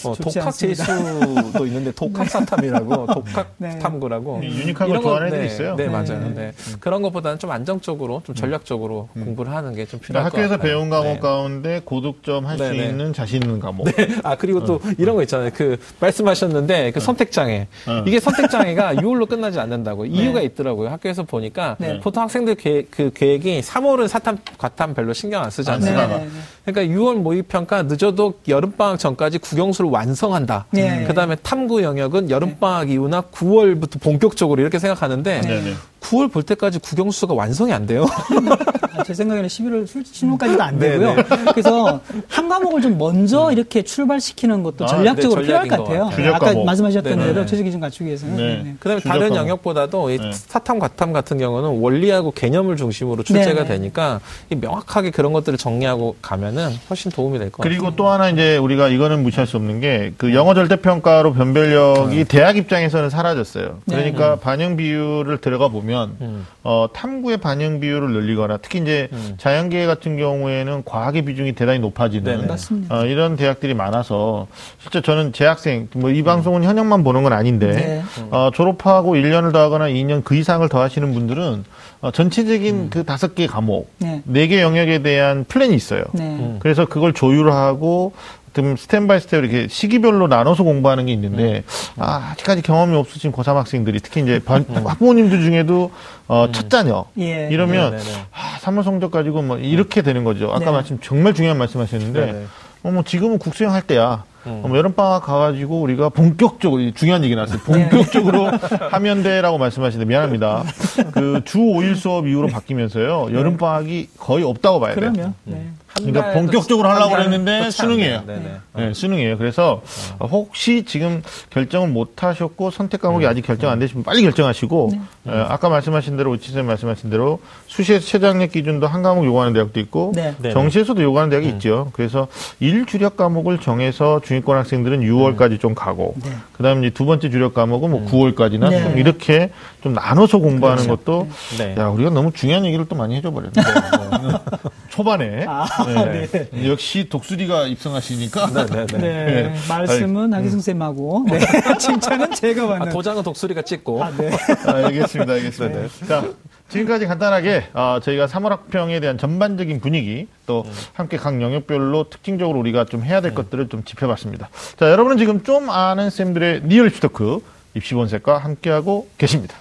B: 어,
C: 좋지
B: 독학. 재수도 있는데 독학 사탐이라고 <laughs> 독학
C: 네.
B: 탐구라고
A: 유니크한 걸 좋아하는 애들이
B: 네,
A: 있어요.
B: 네,
C: 네.
B: 맞아요. 네. 그런 것보다는 좀 안정적으로 좀 전략적으로 공부를 하는 게 좀 필요할 것
A: 그러니까 학교에서. 배운 과목
B: 네.
A: 가운데 고득점 할수
B: 네, 네.
A: 있는 자신 있는 과목.
B: 아 그리고 또 이런 거 있잖아요. 그 말씀하셨는데 그 선택 장애
A: 어.
B: 이게 선택 장애가 6월로 끝나지 않는다고 이유가
C: 네.
B: 있더라고요. 학교에서 보니까
C: 네.
B: 보통 학생들 계획, 그계 획이 3월은 사탐 과탐 별로 신경 안 쓰잖아요.
A: 안 쓰다가.
C: 네, 네,
B: 그러니까 6월 모의 평가 늦어도 여름 방학 전까지 국영수를 완성한다.
C: 네.
B: 그다음에 탐구 영역은 여름 방학 이후나 9월부터 본격적으로 이렇게 생각하는데
A: 네, 네.
B: 9월 볼 때까지 국영수가 완성이 안 돼요. <laughs>
C: 아, 제 생각에는 11월 술- 신호까지도 안
B: 네,
C: 되고요.
B: 네.
C: 그래서 한 과목을 좀 먼저 이렇게 출발시키는 것도
A: 아,
C: 전략적으로
B: 네,
C: 필요할
B: 것것
C: 같아요.
B: 같아요.
A: 주력
C: 아까. 말씀하셨던
B: 네,
C: 대로
B: 네.
C: 최저 기준 갖추기 위해서는.
A: 네.
C: 네, 네.
B: 그다음에 다른
A: 과목.
B: 영역보다도 이
A: 네.
B: 사탐 과탐 같은 경우는 원리하고 개념을 중심으로 출제가
C: 네, 네.
B: 되니까 이 명확하게 그런 것들을 정리하고 가면은 훨씬 도움이 될 것 같아요.
A: 그리고 또 하나 이제 우리가 이거는 무시할 수 없는 게 그 영어 절대 평가로 변별력이 대학 입장에서는 사라졌어요.
C: 네.
A: 그러니까 반영 비율을 들어가 보면
B: 음.
A: 어, 탐구의 반영 비율을 늘리거나 특히 이제
B: 음.
A: 자연계해 같은 경우에는 과학의 비중이 대단히 높아지는
B: 네네.
C: 맞습니다.
A: 어, 이런 대학들이 많아서 실제 저는 재학생 뭐 이 방송은 현역만 보는 건 아닌데
C: 네.
A: 어, 졸업하고 1년을 더하거나 2년 그 이상을 더하시는 분들은 어, 전체적인 그 다섯 개 과목
C: 네.
A: 네개 영역에 대한 플랜이 있어요.
C: 네.
B: 음.
A: 그래서 그걸 조율하고 좀 step by step 이렇게 시기별로 나눠서 공부하는 게 있는데 아, 아직까지 경험이 없으신 고3 학생들이 특히 이제 반- 학부모님들 중에도 어, 첫 자녀
C: 예.
A: 이러면
B: 네네네.
A: 아, 3월 성적 가지고 뭐 이렇게 되는 거죠. 아까
C: 네.
A: 말씀 정말 중요한 말씀하셨는데
B: 네네.
A: 어, 뭐 지금은 국수형 할 때야.
B: 음.
A: 어, 뭐 여름방학 가가지고 우리가 본격적으로, 이 중요한 얘기 나왔어요. 본격적으로 하면 돼라고 말씀하시는데 미안합니다. 그 주 5일 수업 이후로 바뀌면서요. 여름방학이 거의 없다고 봐야 돼요.
C: 그러면. 네.
B: 한
A: 그러니까 본격적으로
B: 한
A: 하려고
B: 그렇지
A: 수능이에요.
B: 않네요. 네네.
A: 네, 수능이에요. 그래서 어, 혹시 지금 결정을 못 하셨고 선택 과목이 아직 결정 안 되시면 빨리 결정하시고 어, 아까 말씀하신 대로 오치 쌤 말씀하신 대로 수시에서 최저학력 기준도 한 과목 요구하는 대학도 있고
C: 네.
A: 정시에서도 요구하는 대학이 있죠. 그래서 일 주력 과목을 정해서 중위권 학생들은 6월까지 좀 가고 그다음에 이제 두 번째 주력 과목은 뭐 9월까지나
C: 네.
A: 좀 이렇게 좀 나눠서 공부하는 것도
B: 네.
A: 야 우리가 너무 중요한 얘기를 또 많이 해줘 버렸네. <laughs> 초반에
C: 아,
A: 네.
C: 네.
A: 역시 독수리가 입성하시니까
B: 네네네.
C: 네.
A: 네.
C: 말씀은 하기승 쌤하고 네. <laughs> 칭찬은 제가
B: 아,
C: 받는.
B: 도장은 독수리가 찍고
C: 아, 네.
A: 아, 알겠습니다, 알겠습니다. 자, 지금까지 간단하게 어, 저희가 3월 학평에 대한 전반적인 분위기 또 함께 각 영역별로 특징적으로 우리가 좀 해야 될 것들을 좀 짚어봤습니다. 자, 여러분은 지금 좀 아는 쌤들의 real 입시 talk 입시본색과 함께하고 계십니다.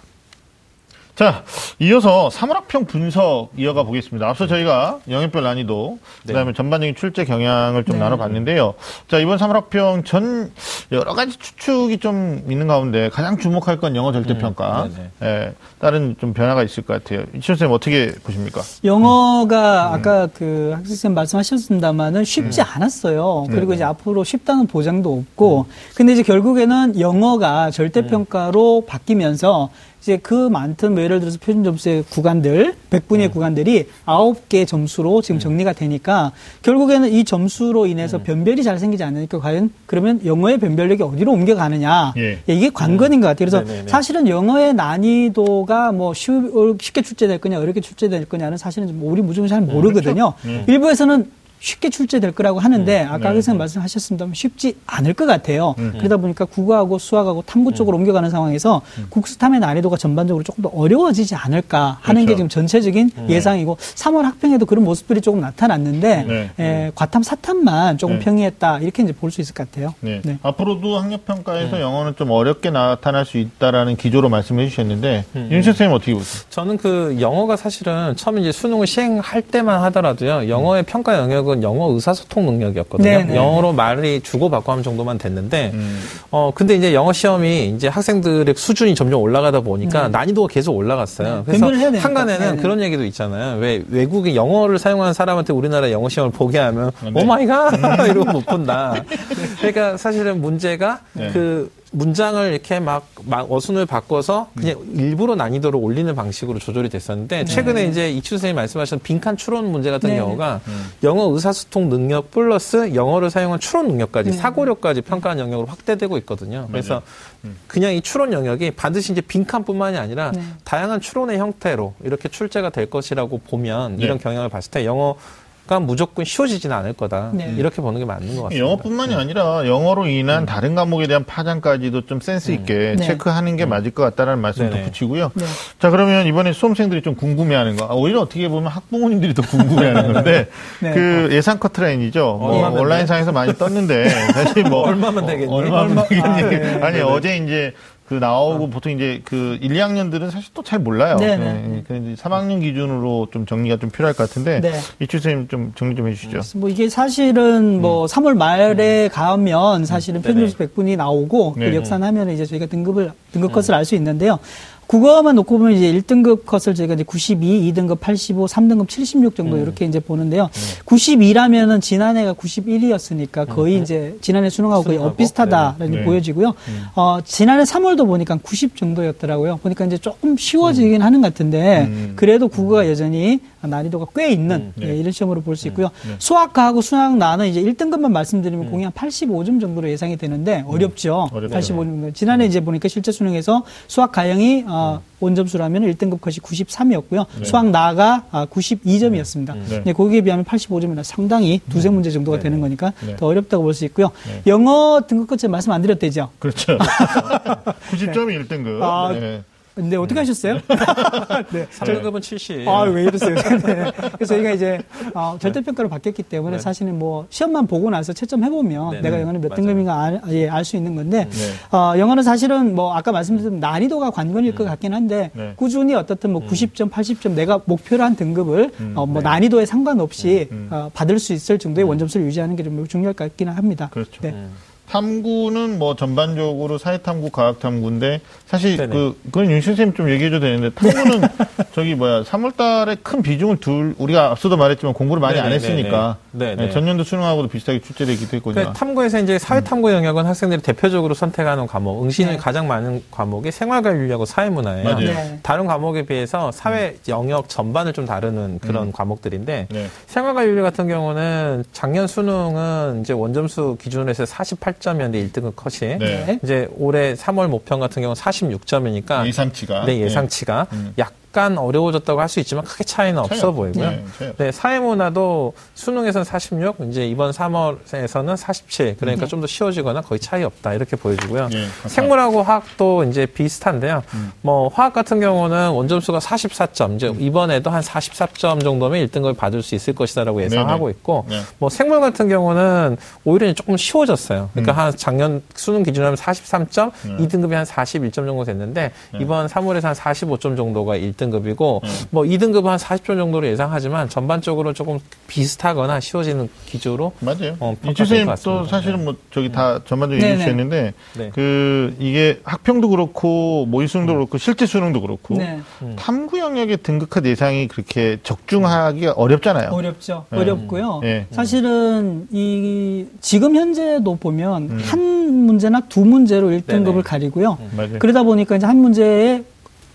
A: 자, 이어서 3월 학평 분석 이어가 보겠습니다. 앞서 저희가 영역별 난이도, 그다음에 전반적인 출제 경향을 좀
C: 네.
A: 나눠봤는데요. 자, 이번 3월 학평 전 여러 가지 추측이 좀 있는 가운데 가장 주목할 건 영어 절대평가.
B: 음,
A: 예, 다른 좀 변화가 있을 것 같아요. 이철 쌤 어떻게 보십니까?
C: 영어가
A: 음.
C: 아까 그 학생쌤 말씀하셨습니다만은 쉽지 않았어요. 그리고
A: 네,
C: 이제 앞으로 쉽다는 보장도 없고. 근데 이제 결국에는 영어가 절대평가로 바뀌면서 이제 그 많던 뭐 예를 들어서 표준 점수의 구간들, 100분의 구간들이 9개 점수로 지금 정리가 되니까 결국에는 이 점수로 인해서 변별이 잘 생기지 않으니까 과연 그러면 영어의 변별력이 어디로 옮겨가느냐.
A: 예.
C: 이게 관건인 것 같아요. 그래서
B: 네네네.
C: 사실은 영어의 난이도가 뭐 쉬, 쉽게 출제될 거냐, 어렵게 출제될 거냐는 사실은 좀 우리 무조건 잘 모르거든요.
A: 음.
C: 일부에서는 쉽게 출제될 거라고 하는데 아까
A: 네.
C: 선생님 말씀하셨습니다만 쉽지 않을 것 같아요.
A: 음.
C: 그러다 보니까 국어하고 수학하고 탐구 쪽으로 옮겨가는 상황에서 국수탐의 난이도가 전반적으로 조금 더 어려워지지 않을까 하는 게
A: 그렇죠.
C: 지금 전체적인 예상이고 3월 학평에도 그런 모습들이 조금 나타났는데
A: 네.
C: 에, 과탐 사탐만 조금
A: 네.
C: 평이했다 이렇게 이제 볼 수 있을 것 같아요.
A: 네.
C: 네.
A: 앞으로도 학력 평가에서 영어는 좀 어렵게 나타날 수 있다라는 기조로 말씀해 주셨는데, 윤철 쌤 어떻게 보세요?
B: 저는 그 영어가 사실은 처음 이제 수능을 시행할 때만 하더라도요. 영어의 평가 영역은 영어 의사소통 능력이었거든요.
C: 네네.
B: 영어로 말이 주고받고 하는 정도만 됐는데
A: 음.
B: 어 근데 이제 영어 시험이 이제 학생들의 수준이 점점 올라가다 보니까 난이도가 계속 올라갔어요.
C: 네.
B: 그래서. 항간에는
C: 네네.
B: 그런 얘기도 있잖아요. 왜 외국의 영어를 사용하는 사람한테 우리나라 영어 시험을 보게 하면
A: 네.
B: oh my God <laughs> 이러고 못 본다. <laughs> 그러니까 사실은 문제가
A: 네.
B: 그 문장을 이렇게 막, 막 어순을 바꿔서 그냥 일부러 난이도를 올리는 방식으로 조절이 됐었는데 최근에 이제 이추 선생님이 말씀하신 빈칸 추론 문제 같은
C: 네.
B: 경우가 영어 의사소통 능력 플러스 영어를 사용한 추론 능력까지
C: 네.
B: 사고력까지 평가하는 영역으로 확대되고 있거든요. 그래서 그냥 이 추론 영역이 반드시 이제 빈칸뿐만이 아니라
C: 네.
B: 다양한 추론의 형태로 이렇게 출제가 될 것이라고 보면
A: 네.
B: 이런 경향을 봤을 때 영어 가 무조건 쉬워지지는 않을 거다.
C: 네.
B: 이렇게 보는 게 맞는 것 같습니다.
A: 영어뿐만이 아니라 영어로 인한 다른 과목에 대한 파장까지도 좀 센스 있게
C: 네.
A: 체크하는 게 맞을 것 같다는 말씀. 덧붙이고요.
C: 네.
A: 자 그러면 이번에 수험생들이 좀 궁금해하는 거 아, 오히려 어떻게 보면 학부모님들이 더 궁금해하는 <laughs> 건데
C: 네.
A: 그 예상 커트 라인이죠. 뭐
B: 얼마면
A: 온라인 상에서 많이 떴는데 사실 뭐 <laughs>
B: 얼마면 되겠니?
A: 얼마면
C: 얼마-
A: 되겠니?
C: 아, 네.
A: 아니 어제 이제 그 나오고 보통 이제 그 1, 2학년들은 사실 또 잘 몰라요.
C: 네네.
A: 네, 그래서 3학년 기준으로 좀 정리가 좀 필요할 것 같은데
C: 네.
A: 이추 선생님 좀 정리 좀 해주시죠.
C: 뭐 이게 사실은 뭐 3월 말에 가면 사실은
B: 네네.
C: 편점수 100분이 나오고
A: 네.
C: 그 역산하면 이제 저희가 등급을 등급 컷을 알 수 있는데요. 국어만 놓고 보면 이제 1등급 컷을 저희가 이제 92, 2등급 85, 3등급 76 정도 이렇게 이제 보는데요. 92라면은 지난해가 91이었으니까 거의 이제 지난해 수능하고 거의 엇비슷하다라는
A: 네.
C: 게 보여지고요. 어, 지난해 3월도 보니까 90 정도였더라고요. 보니까 이제 조금 쉬워지긴 하는 것 같은데
A: 음.
C: 그래도 국어가 여전히 난이도가 꽤 있는
A: 네.
C: 예, 이런 시험으로 볼 수 있고요.
A: 네.
C: 수학하고 수학 나는 이제 1등급만 말씀드리면 공이 한 85점 정도로 예상이 되는데 어렵죠.
A: 어렵죠.
C: 85점 정도. 지난해 이제 보니까 실제 수능에서 수학 가형이 어, 원점수라면 1등급 컷이 93이었고요.
A: 네.
C: 수학 나가 아, 92점이었습니다.
A: 네.
C: 네, 거기에 비하면 85점이나 상당히 두세 문제 정도가 되는 거니까
A: 네.
C: 더 어렵다고 볼 수 있고요.
A: 네.
C: 영어 등급 컷제 말씀 안 드렸대죠.
A: 그렇죠. <laughs> 90점이 1등급.
C: 아,
A: 네.
C: 근데 어떻게 하셨어요? <laughs> 네.
B: 3등급은 70.
C: 아, 왜 이러세요? 네. <laughs> 그래서 저희가 이제, 어, 절대평가로 바뀌었기 때문에
B: 네.
C: 사실은 뭐, 시험만 보고 나서 채점해보면
B: 네,
C: 내가
B: 네.
C: 영어는 몇
B: 맞아요.
C: 등급인가 알, 예, 알 수 있는 건데,
A: 네.
C: 어, 영어는 사실은 뭐, 아까 말씀드린 난이도가 관건일 것 같긴 한데,
A: 네.
C: 꾸준히 어떻든 뭐, 90점, 80점 내가 목표로 한 등급을, 어, 뭐,
B: 네.
C: 난이도에 상관없이,
A: 음.
C: 어, 받을 수 있을 정도의 원점수를 유지하는 게 좀 중요할 것 같기는 합니다.
A: 그렇죠.
C: 네.
B: 음.
A: 탐구는 뭐 전반적으로 사회탐구, 과학탐구인데 사실
B: 네네.
A: 그 그건 윤 선생님 좀 얘기해줘도 되는데 탐구는 <laughs> 저기 뭐야 3월달에 큰 비중을 둘 우리가 앞서도 말했지만 공부를 많이 안
B: 네네네네.
A: 했으니까
B: 네네.
A: 네, 전년도 수능하고도 비슷하게 출제되기도 했거든요.
B: 그러니까 탐구에서 이제 사회탐구 영역은 학생들이 대표적으로 선택하는 과목, 응시는
C: 네.
B: 가장 많은 과목이 생활과 윤리하고 사회문화예요.
A: 맞아요.
C: 네.
B: 다른 과목에 비해서 사회 영역 전반을 좀 다루는 그런 과목들인데
A: 네.
B: 생활과 윤리 같은 경우는 작년 수능은 이제 원점수 기준으로 해서 48점이었는데 1등급 컷이
A: 네.
B: 이제 올해 3월 모평 같은 경우는 46점이니까
A: 예상치가
B: 네, 예상치가
A: 음.
B: 약 간 어려워졌다고 할 수 있지만 크게 차이는
A: 차이
B: 없어
A: 없-
B: 보이고요.
A: 네,
B: 네, 사회문화도 수능에서는 46, 이제 이번 3월에서는 47. 그러니까 좀더 쉬워지거나 거의 차이 없다. 이렇게 보여지고요.
A: 예,
B: 생물하고 화학도 이제 비슷한데요. 뭐 화학 같은 경우는 원점수가 44점. 이제 이번에도 한 44점 정도면 1등급을 받을 수 있을 것이다라고 예상하고
A: 네네.
B: 있고
A: 네.
B: 뭐 생물 같은 경우는 오히려 조금 쉬워졌어요. 그러니까 한 작년 수능 기준으로 하면 43점,
A: 네.
B: 2등급이 한 41점 정도 됐는데
A: 네.
B: 이번 3월에서 한 45점 정도가 1등 급이고 뭐 2등급은 한 40점 정도로 예상하지만 전반적으로 조금 비슷하거나 쉬워지는 기조로
A: 맞아요.
B: 어, 것
A: 또. 사실은 뭐 저기 다 전반적으로 얘기해. 주셨는데
B: 네.
A: 그 이게 학평도 그렇고 모의 수능도 그렇고 실제 수능도 그렇고
C: 네.
A: 탐구 영역의 등급화 예상이 그렇게 적중하기가 어렵잖아요.
C: 어렵죠.
A: 네.
C: 어렵고요.
A: 네.
C: 사실은 이 지금 현재도 보면
A: 음.
C: 한 문제나 두 문제로 1등급을
B: 네네.
C: 가리고요.
A: 맞아요.
C: 그러다 보니까 이제 한 문제에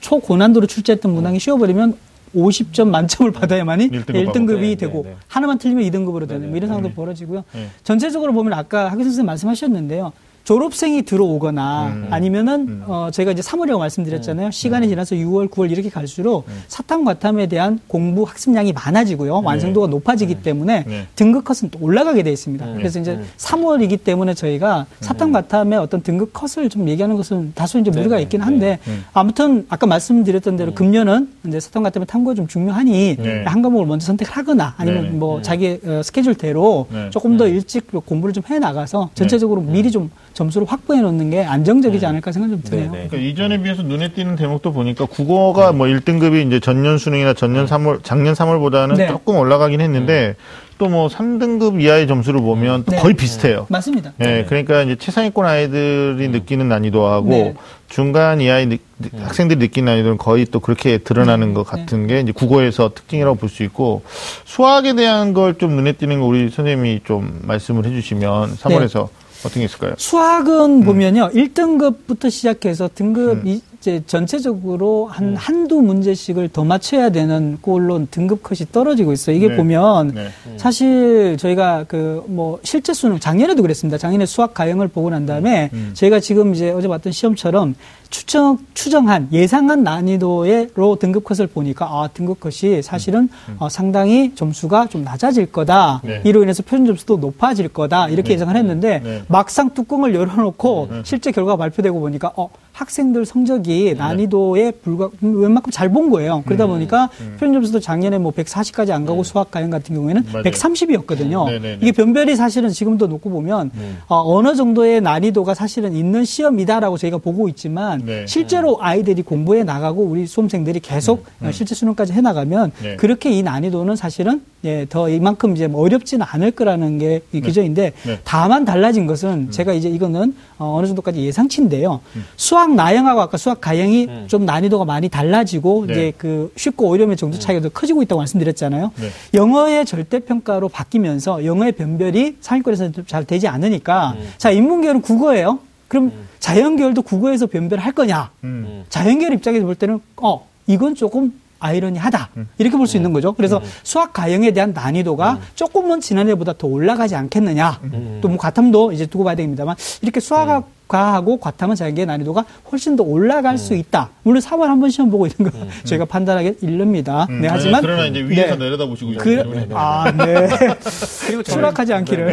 C: 초고난도로 출제했던 문항이 쉬워버리면 50점 만점을 받아야만이
A: 1등급
C: 1등급 이
B: 네,
C: 되고
B: 네, 네.
C: 하나만 틀리면 2등급으로 되는
B: 네,
C: 뭐 이런 상황도
A: 네.
C: 벌어지고요.
A: 네.
C: 전체적으로 보면 아까 학교 선생님 말씀하셨는데요. 졸업생이 들어오거나
A: 음.
C: 아니면은
A: 음.
C: 어 저희가 이제 3월이라고 말씀드렸잖아요. 시간이 지나서 6월, 9월 이렇게 갈수록
A: 음.
C: 사탐 과탐에 대한 공부 학습량이 많아지고요. 완성도가 높아지기 때문에
A: 네.
C: 등급 컷은 또 올라가게 돼 있습니다.
B: 음.
C: 그래서 이제
B: 음.
C: 3월이기 때문에 저희가 사탐 과탐의 어떤 등급 컷을 좀 얘기하는 것은 다소 이제 무리가
B: 네,
C: 있긴
B: 네,
C: 한데
A: 네.
C: 아무튼 아까 말씀드렸던 대로 금년은 이제 사탐 과탐의 탐구가 좀 중요하니
A: 네.
C: 한 과목을 먼저 선택을 하거나 아니면
A: 네.
C: 뭐 자기 어, 스케줄대로
A: 네.
C: 조금 더 일찍 공부를 좀 해 나가서 전체적으로 미리 좀 점수를 확보해 놓는 게 안정적이지 않을까 생각 좀 드네요.
B: 네, 네.
A: 그러니까 이전에 비해서 눈에 띄는 대목도 보니까 국어가 뭐 1등급이 이제 전년 수능이나 전년 3월, 작년 3월보다는
C: 네.
A: 조금 올라가긴 했는데 또뭐 3등급 이하의 점수를 보면 또
C: 네.
A: 거의 비슷해요.
C: 맞습니다.
A: 예, 그러니까 이제 최상위권 아이들이 느끼는 난이도하고
C: 네.
A: 중간 이하의 느- 느- 학생들이 느끼는 난이도는 거의 또 그렇게 드러나는 것 같은 게 이제 국어에서 특징이라고 볼 수 있고 수학에 대한 걸 좀 눈에 띄는 거 우리 선생님이 좀 말씀을 해주시면 3월에서 어떤 게 있을까요?
C: 수학은 보면요. 1등급부터 시작해서 등급 이- 이제 전체적으로 한 한두 문제씩을 더 맞춰야 되는 꼴로 등급 컷이 떨어지고 있어요. 이게
A: 네.
C: 보면
A: 네.
C: 사실 저희가 그 뭐 실제 수능 작년에도 그랬습니다. 작년에 수학 가형을 보고 난 다음에 저희가 지금 이제 어제 봤던 시험처럼 추정 추정한 예상한 난이도로 등급 컷을 보니까 아 등급 컷이 사실은 어, 상당히 점수가 좀 낮아질 거다.
A: 네.
C: 이로 인해서 표준 점수도 높아질 거다. 이렇게 예상을 했는데
A: 네.
C: 막상 뚜껑을 열어놓고 실제 결과 가 발표되고 보니까 어 학생들 성적이 난이도에 불과 웬만큼 잘 본 거예요. 그러다 보니까 표준 점수도 작년에 뭐 140까지 안 가고 수학 가형 같은 경우에는
A: 맞아요.
C: 130이었거든요.
A: 네, 네, 네.
C: 이게 변별이 사실은 지금도 놓고 보면 어, 느 정도의 난이도가 사실은 있는 시험이다라고 저희가 보고 있지만
A: 네.
C: 실제로 아이들이 공부해 나가고 우리 수험생들이 계속 어, 실제 수능까지 해 나가면
A: 네.
C: 그렇게 이 난이도는 사실은 예, 더 이만큼 이제 뭐 어렵지는 않을 거라는 게 이 기저인데
A: 네.
C: 다만 달라진 것은 제가 이제 이거는 어, 어느 정도까지 예상치인데요. 수학 나형하고 아까 수학 가형이 좀 난이도가 많이 달라지고
A: 네.
C: 이제 그 쉽고 어려움의 정도 차이가 더 커지고 있다고 말씀드렸잖아요.
A: 네.
C: 영어의 절대 평가로 바뀌면서 영어의 변별이 상위권에서 잘 되지 않으니까 자 인문계열은 국어예요. 그럼 자연계열도 국어에서 변별할 거냐?
A: 음.
C: 자연계열 입장에서 볼 때는 어 이건 조금 아이러니하다 이렇게 볼 수 있는 거죠. 그래서 수학 가형에 대한 난이도가 조금은 지난해보다 더 올라가지 않겠느냐. 또 뭐 과탐도 이제 두고 봐야 됩니다만 이렇게 수학 과하고 과탐은 자연계의 난이도가 훨씬 더 올라갈 수 있다. 물론 3월 한 번 시험 보고 있는 거 <laughs> 저희가 판단하기 일릅니다.
A: 음.
C: 네,
A: 아니,
C: 하지만
A: 그러나 이제 위에서
C: 네.
A: 내려다 보시고
C: 그, 아, 네. <laughs>
B: 그리고
C: 추락하지 않기를.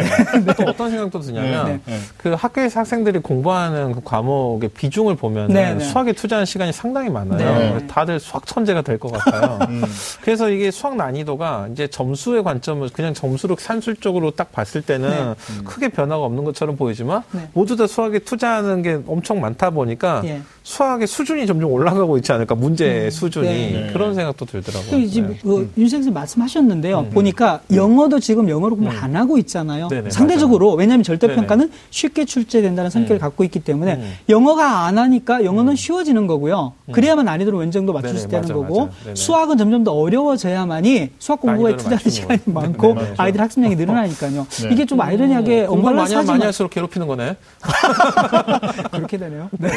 B: 네. 또 어떤 생각도 드냐면
A: 네, 네.
B: 그 학교에서 학생들이 공부하는 그 과목의 비중을 보면
C: 네, 네.
B: 수학에 투자하는 시간이 상당히 많아요.
C: 네.
B: 다들 수학 천재가 될 것 같아요. <laughs>
A: 음.
B: 그래서 이게 수학 난이도가 이제 점수의 관점을 그냥 점수로 산술적으로 딱 봤을 때는
C: 네.
B: 크게 변화가 없는 것처럼 보이지만
C: 네.
B: 모두 다 수학에 투자하는 게 엄청 많다 보니까
C: 예.
B: 수학의 수준이 점점 올라가고 있지 않을까 문제의 수준이
C: 네.
B: 그런 생각도 들더라고요.
C: 그 지금
B: 네.
C: 그 윤 선생님 말씀하셨는데요. 보니까 영어도 지금 영어로 공부 안 하고 있잖아요.
B: 네네,
C: 상대적으로 왜냐하면 절대
B: 네네.
C: 평가는 쉽게 출제된다는 성격을
B: 음.
C: 갖고 있기 때문에
B: 음.
C: 영어가 안 하니까 영어는 쉬워지는 거고요. 그래야만 난이도를 어느 정도 맞출 수 있다는
B: 맞아요,
C: 거고
B: 맞아요. 네네.
C: 수학은 점점 더 어려워져야만이 수학 공부에 투자하는 시간이
B: 거죠.
C: 많고
B: 네네, 맞아요.
C: 아이들 학습량이 늘어나니까요.
A: 네.
C: 이게 좀 아이러니하게
B: 공부 많이 하면 많이
C: 언밸런스하지만
B: 할수록 괴롭히는 거네. <laughs>
C: 그렇게 되네요. <laughs> 네.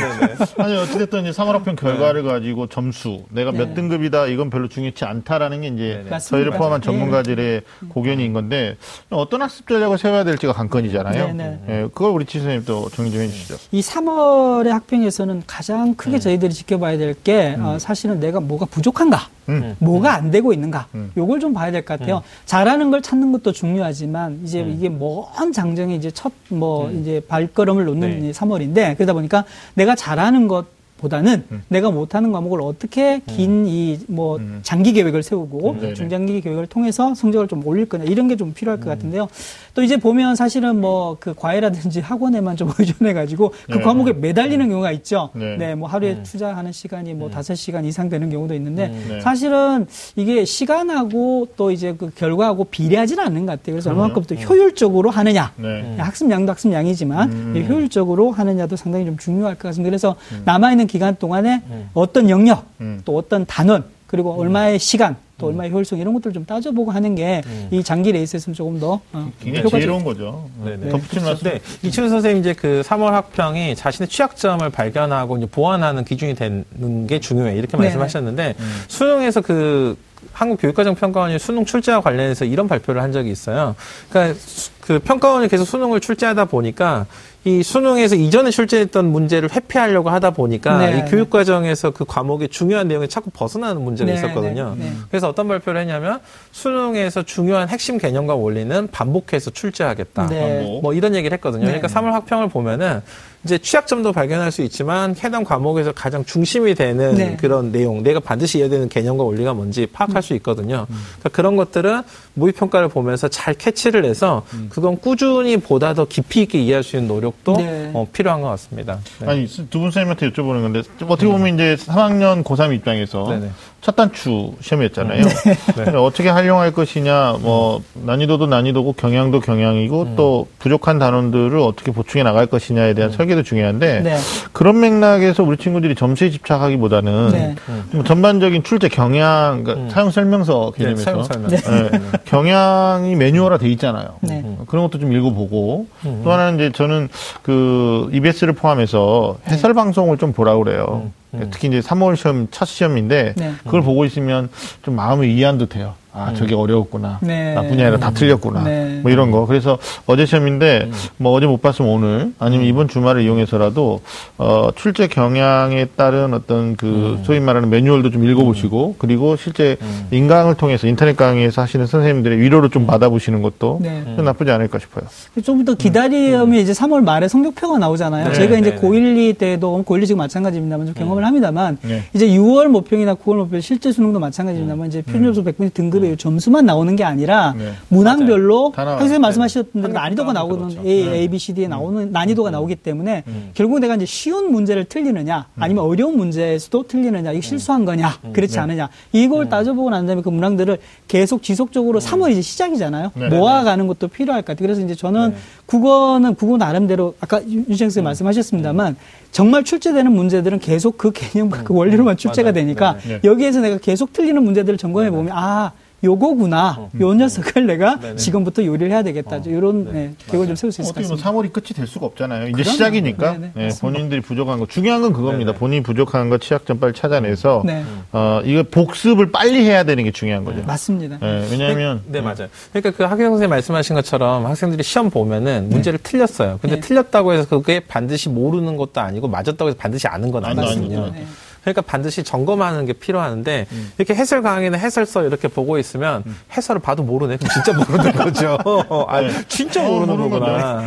A: 아니 어찌됐든 이제 3월 학평 결과를 가지고 점수 내가 몇
C: 네.
A: 등급이다 이건 별로 중요치 않다라는 게 이제. 저희를 포함한
C: 네.
A: 전문가들의 고견인 건데 어떤 학습 전략을 세워야 될지가 관건이잖아요.
C: 네네.
A: 예, 그걸 우리 치 선생님 또 정리 좀 해주시죠.
C: 이 3월의 학평에서는 가장 크게 저희들이 지켜봐야 될게 사실은 내가 뭐가 부족한가,
A: 음.
C: 뭐가 안 되고 있는가,
A: 음.
C: 요걸 좀 봐야 될 것 같아요. 잘하는 걸 찾는 것도 중요하지만 이제 이게 먼 장정의 이제 첫 뭐 이제 발걸음을 놓는
B: 네.
C: 이 3월인데 그러다 보니까 내가 잘하는 것 보다는 내가 못하는 과목을 어떻게 긴 이뭐
A: 음.
C: 장기 계획을 세우고
A: 음, 네네.
C: 중장기 계획을 통해서 성적을 좀 올릴 거냐 이런 게 좀 필요할 것 같은데요. 또 이제 보면 사실은 뭐 그 과외라든지 <laughs> 학원에만 좀 의존해 가지고 그
A: 네.
C: 과목에 매달리는 경우가 있죠.
A: 네.
C: 네, 뭐 하루에 투자하는 시간이 뭐 다섯 시간 이상 되는 경우도 있는데
A: 네.
C: 사실은 이게 시간하고 또 이제 그 결과하고 비례하지는 않는 것 같아요. 그래서. 얼마큼 또 효율적으로 하느냐.
A: 네.
C: 학습량도 학습량이지만
A: 음.
C: 이 효율적으로 하느냐도 상당히 좀 중요할 것 같습니다. 그래서 남아있는 기간 동안에 어떤 영역,
A: 음.
C: 또 어떤 단원, 그리고 얼마의 시간, 또 얼마의 효율성 이런 것들 좀 따져보고 하는 게 이 장기 레이스에서는 조금 더 어,
A: 굉장히 지혜로운 거죠.
B: 네네.
A: 덧붙이는 말씀.
B: 네, 이춘 선생님 이제 그 3월 학평이 자신의 취약점을 발견하고 이제 보완하는 기준이 되는 게 중요해 이렇게
C: 네.
B: 말씀하셨는데 수능에서 그 한국교육과정평가원이 수능 출제와 관련해서 이런 발표를 한 적이 있어요. 그러니까 수- 그 평가원이 계속 수능을 출제하다 보니까 이 수능에서 이전에 출제했던 문제를 회피하려고 하다 보니까
C: 네,
B: 이 교육 과정에서 그 과목의 중요한 내용이 자꾸 벗어나는 문제가
C: 네,
B: 있었거든요.
C: 네, 네.
B: 그래서 어떤 발표를 했냐면 수능에서 중요한 핵심 개념과 원리는 반복해서 출제하겠다.
C: 네.
B: 뭐 이런 얘기를 했거든요.
C: 네.
B: 그러니까 3월 학평을 보면은 이제 취약점도 발견할 수 있지만 해당 과목에서 가장 중심이 되는
C: 네.
B: 그런 내용, 내가 반드시 이해야 되는 개념과 원리가 뭔지 파악할 수 있거든요. 그러니까 그런 것들은 모의 평가를 보면서 잘 캐치를 해서 그건 꾸준히 보다 더 깊이 있게 이해할 수 있는 노력도
C: 네.
B: 어, 필요한 것 같습니다. 네.
A: 아니 두 분 선생님한테 여쭤보는 건데 어떻게 보면 이제 3학년 고3 입장에서
B: 네네.
A: 첫 단추 시험이었잖아요. 근데 어떻게 활용할 것이냐, 뭐 난이도도 난이도고 경향도 경향이고 또 부족한 단원들을 어떻게 보충해 나갈 것이냐에 대한 설계도 중요한데
C: 네.
A: 그런 맥락에서 우리 친구들이 점수에 집착하기보다는
C: 네.
A: 좀 전반적인 출제 경향, 그러니까 사용 설명서
B: 네,
A: 개념에서
B: 사용 설명.
A: 예, 경향이 매뉴얼화 돼 있잖아요.
C: 네.
A: 그런 것도 좀 읽어보고 또 하나는 이제 저는 그 EBS를 포함해서 해설 방송을 좀 보라고 그래요. 특히 이제 3월 시험 첫 시험인데
C: 네.
A: 그걸 보고 있으면 좀 마음의 이해안도 돼요. 아, 저게 어려웠구나.
C: 네.
A: 나뿐이 아니라 다 틀렸구나.
C: 네.
A: 뭐 이런 거. 그래서 어제 시험인데 뭐 어제 못 봤으면 오늘 아니면 이번 주말을 이용해서라도 어, 출제 경향에 따른 어떤 그 소위 말하는 매뉴얼도 좀 읽어보시고 그리고 실제 인강을 통해서 인터넷 강의에서 하시는 선생님들의 위로를 좀 받아보시는 것도
C: 네.
A: 좀 나쁘지 않을까 싶어요.
C: 좀 더 기다리면 이제 3월 말에 성적표가 나오잖아요.
B: 네,
C: 저희가 이제
B: 네, 네.
C: 고1, 2 때도 고1, 2 지금 마찬가지입니다만 좀 경험을 합니다만
A: 네.
C: 이제 6월 모평이나 9월 모평 실제 수능도 마찬가지입니다만 이제 표준 점수 100분의 등급의 점수만 나오는 게 아니라
A: 네.
C: 문항별로. 선생님 말씀하셨던 대로
B: 네.
C: 난이도가 나오거든
B: 그렇죠.
C: A, A, B, C, D에 나오는 난이도가 나오기 때문에 결국 내가 이제 쉬운 문제를 틀리느냐 아니면 어려운 문제에서도 틀리느냐 이거 실수한 거냐 그렇지
A: 네.
C: 않느냐 이걸 따져보고 난 다음에 그 문항들을 계속 지속적으로 3월 이제 시작이잖아요.
A: 네.
C: 모아가는 것도 필요할 것 같아요. 그래서 이제 저는 국어는 국어 나름대로 아까 유- 유지eng 선생님 말씀하셨습니다만 정말 출제되는 문제들은 계속 그 개념과 그 원리로만 출제가. 되니까
A: 네, 네.
C: 여기에서 내가 계속 틀리는 문제들을 점검해 보면 아 요거구나. 요 녀석을 내가
B: 네네.
C: 지금부터 요리를 해야 되겠다. 이런 네, 계획을 좀 세울 수 있을 것
A: 어떻게 보면
C: 같습니다.
A: 3월이 끝이 될 수가 없잖아요. 이제
C: 그럼요.
A: 시작이니까
C: 네네,
A: 네,
C: 맞습니다.
A: 본인들이 부족한 거 중요한 건 그겁니다.
B: 네네.
A: 본인이 부족한 거 취약점 빨리 찾아내서
C: 네.
A: 어, 이거 복습을 빨리 해야 되는 게 중요한 거죠.
C: 맞습니다.
A: 네, 왜냐하면
B: 네, 맞아요. 그러니까 그 학생 선생님 말씀하신 것처럼 학생들이 시험 보면은 문제를 틀렸어요. 근데
C: 네.
B: 틀렸다고 해서 그게 반드시 모르는 것도 아니고 맞았다고 해서 반드시 아는 건
A: 아니,
B: 아니거든요.
A: 아니죠.
C: 네.
B: 그러니까 반드시 점검하는 게 필요하는데 이렇게 해설 강의나 해설서 이렇게 보고 있으면 해설을 봐도 모르네. 그럼 진짜 모르는 <laughs> 거죠. 아, 진짜
A: 어,
B: 모르는
A: 모르는
B: 거구나.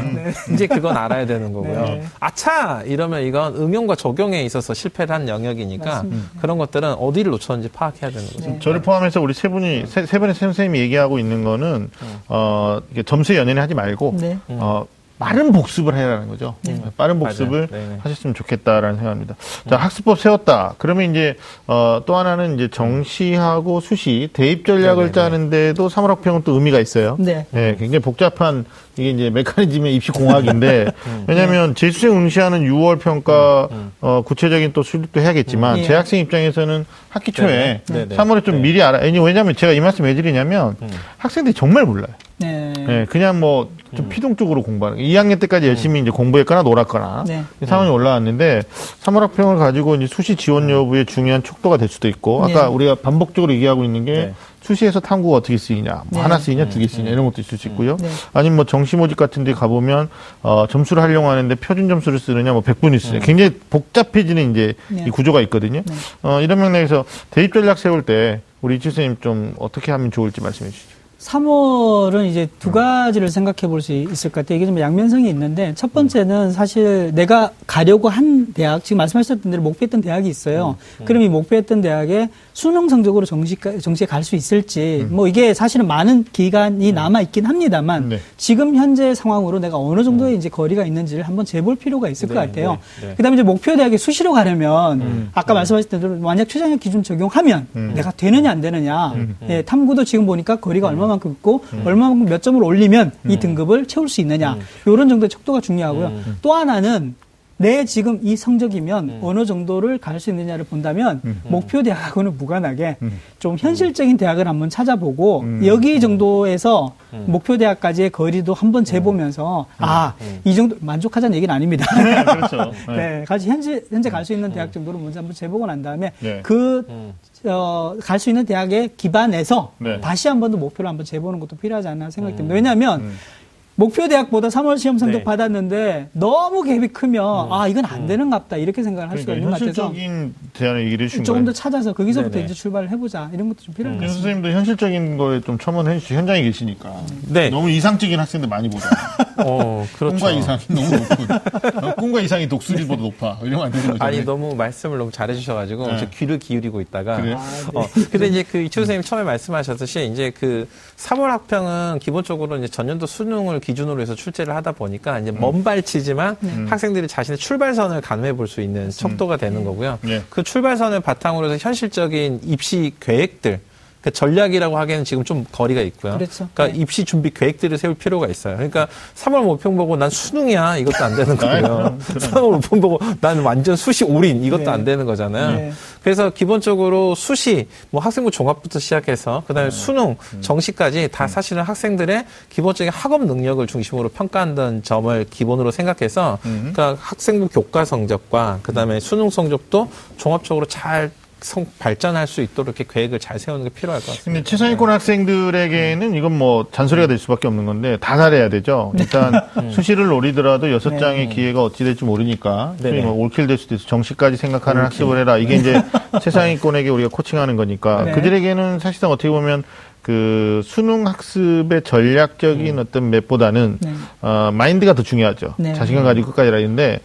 B: 이제 그건 알아야 되는 거고요.
C: 네.
B: 아차 이러면 이건 응용과 적용에 있어서 실패를 한 영역이니까
C: 맞습니다.
B: 그런 것들은 어디를 놓쳤는지 파악해야 되는 거죠.
C: 네.
A: 저를 포함해서 우리 세 분이 세, 세 분의 선생님이 얘기하고 있는 거는 어 이게 점수에 연연히 하지 말고
C: 네.
A: 어 빠른 복습을 해라는 거죠. 네, 빠른 복습을
B: 맞아요. 네네.
A: 하셨으면 좋겠다라는 생각입니다. 자 학습법 세웠다. 그러면 이제 어, 또 하나는 이제 정시하고 수시 대입 전략을. 짜는데도 삼월학평은 또 의미가 있어요.
C: 네.
A: 네, 굉장히 복잡한 이게 이제 메커니즘의 입시 공학인데 <laughs>
B: 음.
A: 왜냐하면 재수생 응시하는 6월 평가 어, 구체적인 또 수립도 해야겠지만
C: 음. 예.
A: 재학생 입장에서는 학기 초에
B: 네네. 네네.
A: 3월에 좀
B: 네.
A: 미리 알아. 왜냐하면 제가 이 말씀 왜 드리냐면 학생들이 정말 몰라요.
C: 네.
A: 네, 그냥 뭐 좀 피동적으로 공부하는. 2학년 때까지 열심히 이제 공부했거나 놀았거나
C: 네.
A: 이 상황이 올라왔는데 3월 학평을 가지고 이제 수시 지원 여부에 중요한 촉도가 될 수도 있고 아까
C: 네.
A: 우리가 반복적으로 얘기하고 있는 게
B: 네.
A: 수시에서 탐구가 어떻게 쓰이냐, 뭐
C: 네.
A: 하나 쓰이냐, 두개 쓰이냐 이런 것도 있을 수 있고요.
C: 네.
A: 아니면 뭐 정시 모집 같은 데 가보면 어, 점수를 활용하는데 표준 점수를 쓰느냐, 뭐 100분이 쓰느냐. 굉장히 복잡해지는 이제
C: 네.
A: 이 구조가 있거든요.
C: 네.
A: 어, 이런 맥락에서 대입 전략 세울 때 우리 이치 선생님 좀 어떻게 하면 좋을지 말씀해 주시죠.
C: 3월은 이제 두 가지를 생각해 볼 수 있을 것 같아요. 이게 좀 양면성이 있는데, 첫 번째는 사실 내가 가려고 한 대학, 지금 말씀하셨던 대로 목표했던 대학이 있어요. 그럼 이 목표했던 대학에 수능 성적으로 정시, 정시에 갈 수 있을지, 뭐 이게 사실은 많은 기간이 남아 있긴 합니다만,
A: 네.
C: 지금 현재 상황으로 내가 어느 정도의 이제 거리가 있는지를 한번 재볼 필요가 있을 것
B: 네,
C: 같아요.
B: 네, 네.
C: 그 다음에 이제 목표 대학에 수시로 가려면, 아까 말씀하셨던 대로 만약 최저학력 기준 적용하면 내가 되느냐 안 되느냐, 예, 탐구도 지금 보니까 거리가 얼마 만큼 있고, 얼마만큼 몇 점을 올리면 이 등급을 채울 수 있느냐, 요런 정도의 척도가 중요하고요. 또 하나는 내 지금 이 성적이면 어느 정도를 갈 수 있느냐를 본다면 목표 대학하고는 무관하게 좀 현실적인 대학을 한번 찾아보고 여기 정도에서 목표 대학까지의 거리도 한번 재보면서 아 이 정도 만족하자는 얘기는 아닙니다.
A: 그렇죠. <laughs>
C: 네, 같이 현재 현재 갈 수 있는 대학 정도를 먼저 한번 재보고 난 다음에
A: 네.
C: 그 어, 갈 수 있는 대학에 기반해서
A: 네.
C: 다시 한 번 더 목표를 한번 재보는 것도 필요하지 않나 생각이 듭니다. 왜냐하면 목표 대학보다 3월 시험 성적
B: 네.
C: 받았는데 너무 갭이 크면 아 이건 안 되는갑다 이렇게 생각을 할 수가
A: 그러니까
C: 있는 것 같아서
A: 현실적인 대안을 얘기를 해주신
C: 조금
A: 거예요.
C: 더 찾아서 거기서부터
B: 네네.
C: 이제 출발을 해보자 이런 것도 좀 필요한
A: 것윤
C: 같습니다.
A: 선생님도 현실적인 거에 좀 첨언해 주시죠. 현장에 계시니까.
B: 네.
A: 너무 이상적인 학생들 많이 보잖아. <laughs>
B: 어, 그렇죠.
A: 꿈과 이상이 너무 높고. 어, 꿈과 이상이 독수리보다 높아. 이러면 안 되는 거죠.
B: 아니 너무 말씀을 너무 잘해주셔가지고
A: 네.
B: 제 귀를 기울이고 있다가
A: 그래요?
B: 어 근데 이제 그 이철 선생님 처음에 말씀하셨듯이 이제 그 3월 학평은 기본적으로 이제 전년도 수능을 기준으로 해서 출제를 하다 보니까 이제 먼 발치지만 학생들이 자신의 출발선을 가늠해 볼 수 있는 척도가 되는 거고요.
A: 네.
B: 그 출발선을 바탕으로 해서 현실적인 입시 계획들 그 전략이라고 하기에는 지금 좀 거리가 있고요.
C: 그렇죠.
B: 그러니까
C: 네.
B: 입시 준비 계획들을 세울 필요가 있어요. 그러니까 3월 모평 보고 난 수능이야 이것도 안 되는 거고요. 3월 <laughs> 모평 보고 난 완전 수시 올인 이것도
C: 네.
B: 안 되는 거잖아요.
C: 네.
B: 그래서 기본적으로 수시, 뭐 학생부 종합부터 시작해서
C: 네.
B: 그다음에 수능,
C: 음.
B: 정시까지 다 사실은 학생들의 기본적인 학업 능력을 중심으로 평가한다는 점을 기본으로 생각해서
C: 음.
B: 그러니까 학생부 교과 성적과 그다음에 수능 성적도 종합적으로 잘 성- 발전할 수 있도록 이렇게 계획을 잘 세우는 게 필요할 것 같습니다.
A: 근데 최상위권 학생들에게는 이건 뭐 잔소리가 될 수밖에 없는 건데 다 잘해야 되죠. 일단 <laughs> 수시를 노리더라도 여섯
C: 네.
A: 장의 기회가 어찌 될지 모르니까 뭐 올킬 될 수도 있어 정시까지 생각하는 학습을 해라. 이게 이제 <laughs> 최상위권에게 우리가 코칭하는 거니까
C: 네.
A: 그들에게는 사실상 어떻게 보면 그 수능 학습의 전략적인 어떤 맵보다는
C: 네.
A: 어, 마인드가 더 중요하죠.
C: 네.
A: 자신감 가지고 끝까지 라는데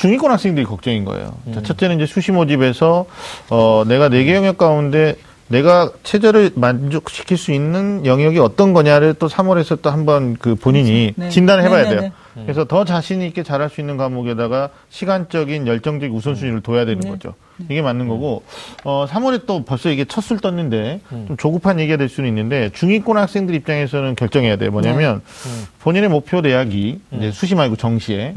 A: 중위권 학생들이 걱정인 거예요. 자, 첫째는 이제 수시 모집에서 어, 내가 네 개 영역 가운데 내가 체제를 만족시킬 수 있는 영역이 어떤 거냐를 또 3월에서 또 한번 그 본인이
C: 네.
A: 진단을 해봐야
C: 네, 네,
A: 돼요. 그래서 더 자신 있게 잘할 수 있는 과목에다가 시간적인 열정적 우선순위를 둬야 되는
C: 네.
A: 거죠. 이게 맞는 거고 어 3월에 또 벌써 이게 첫술 떴는데 좀 조급한 얘기가 될 수는 있는데 중위권 학생들 입장에서는 결정해야 돼요. 뭐냐면 본인의 목표 대학이 이제 수시 말고 정시에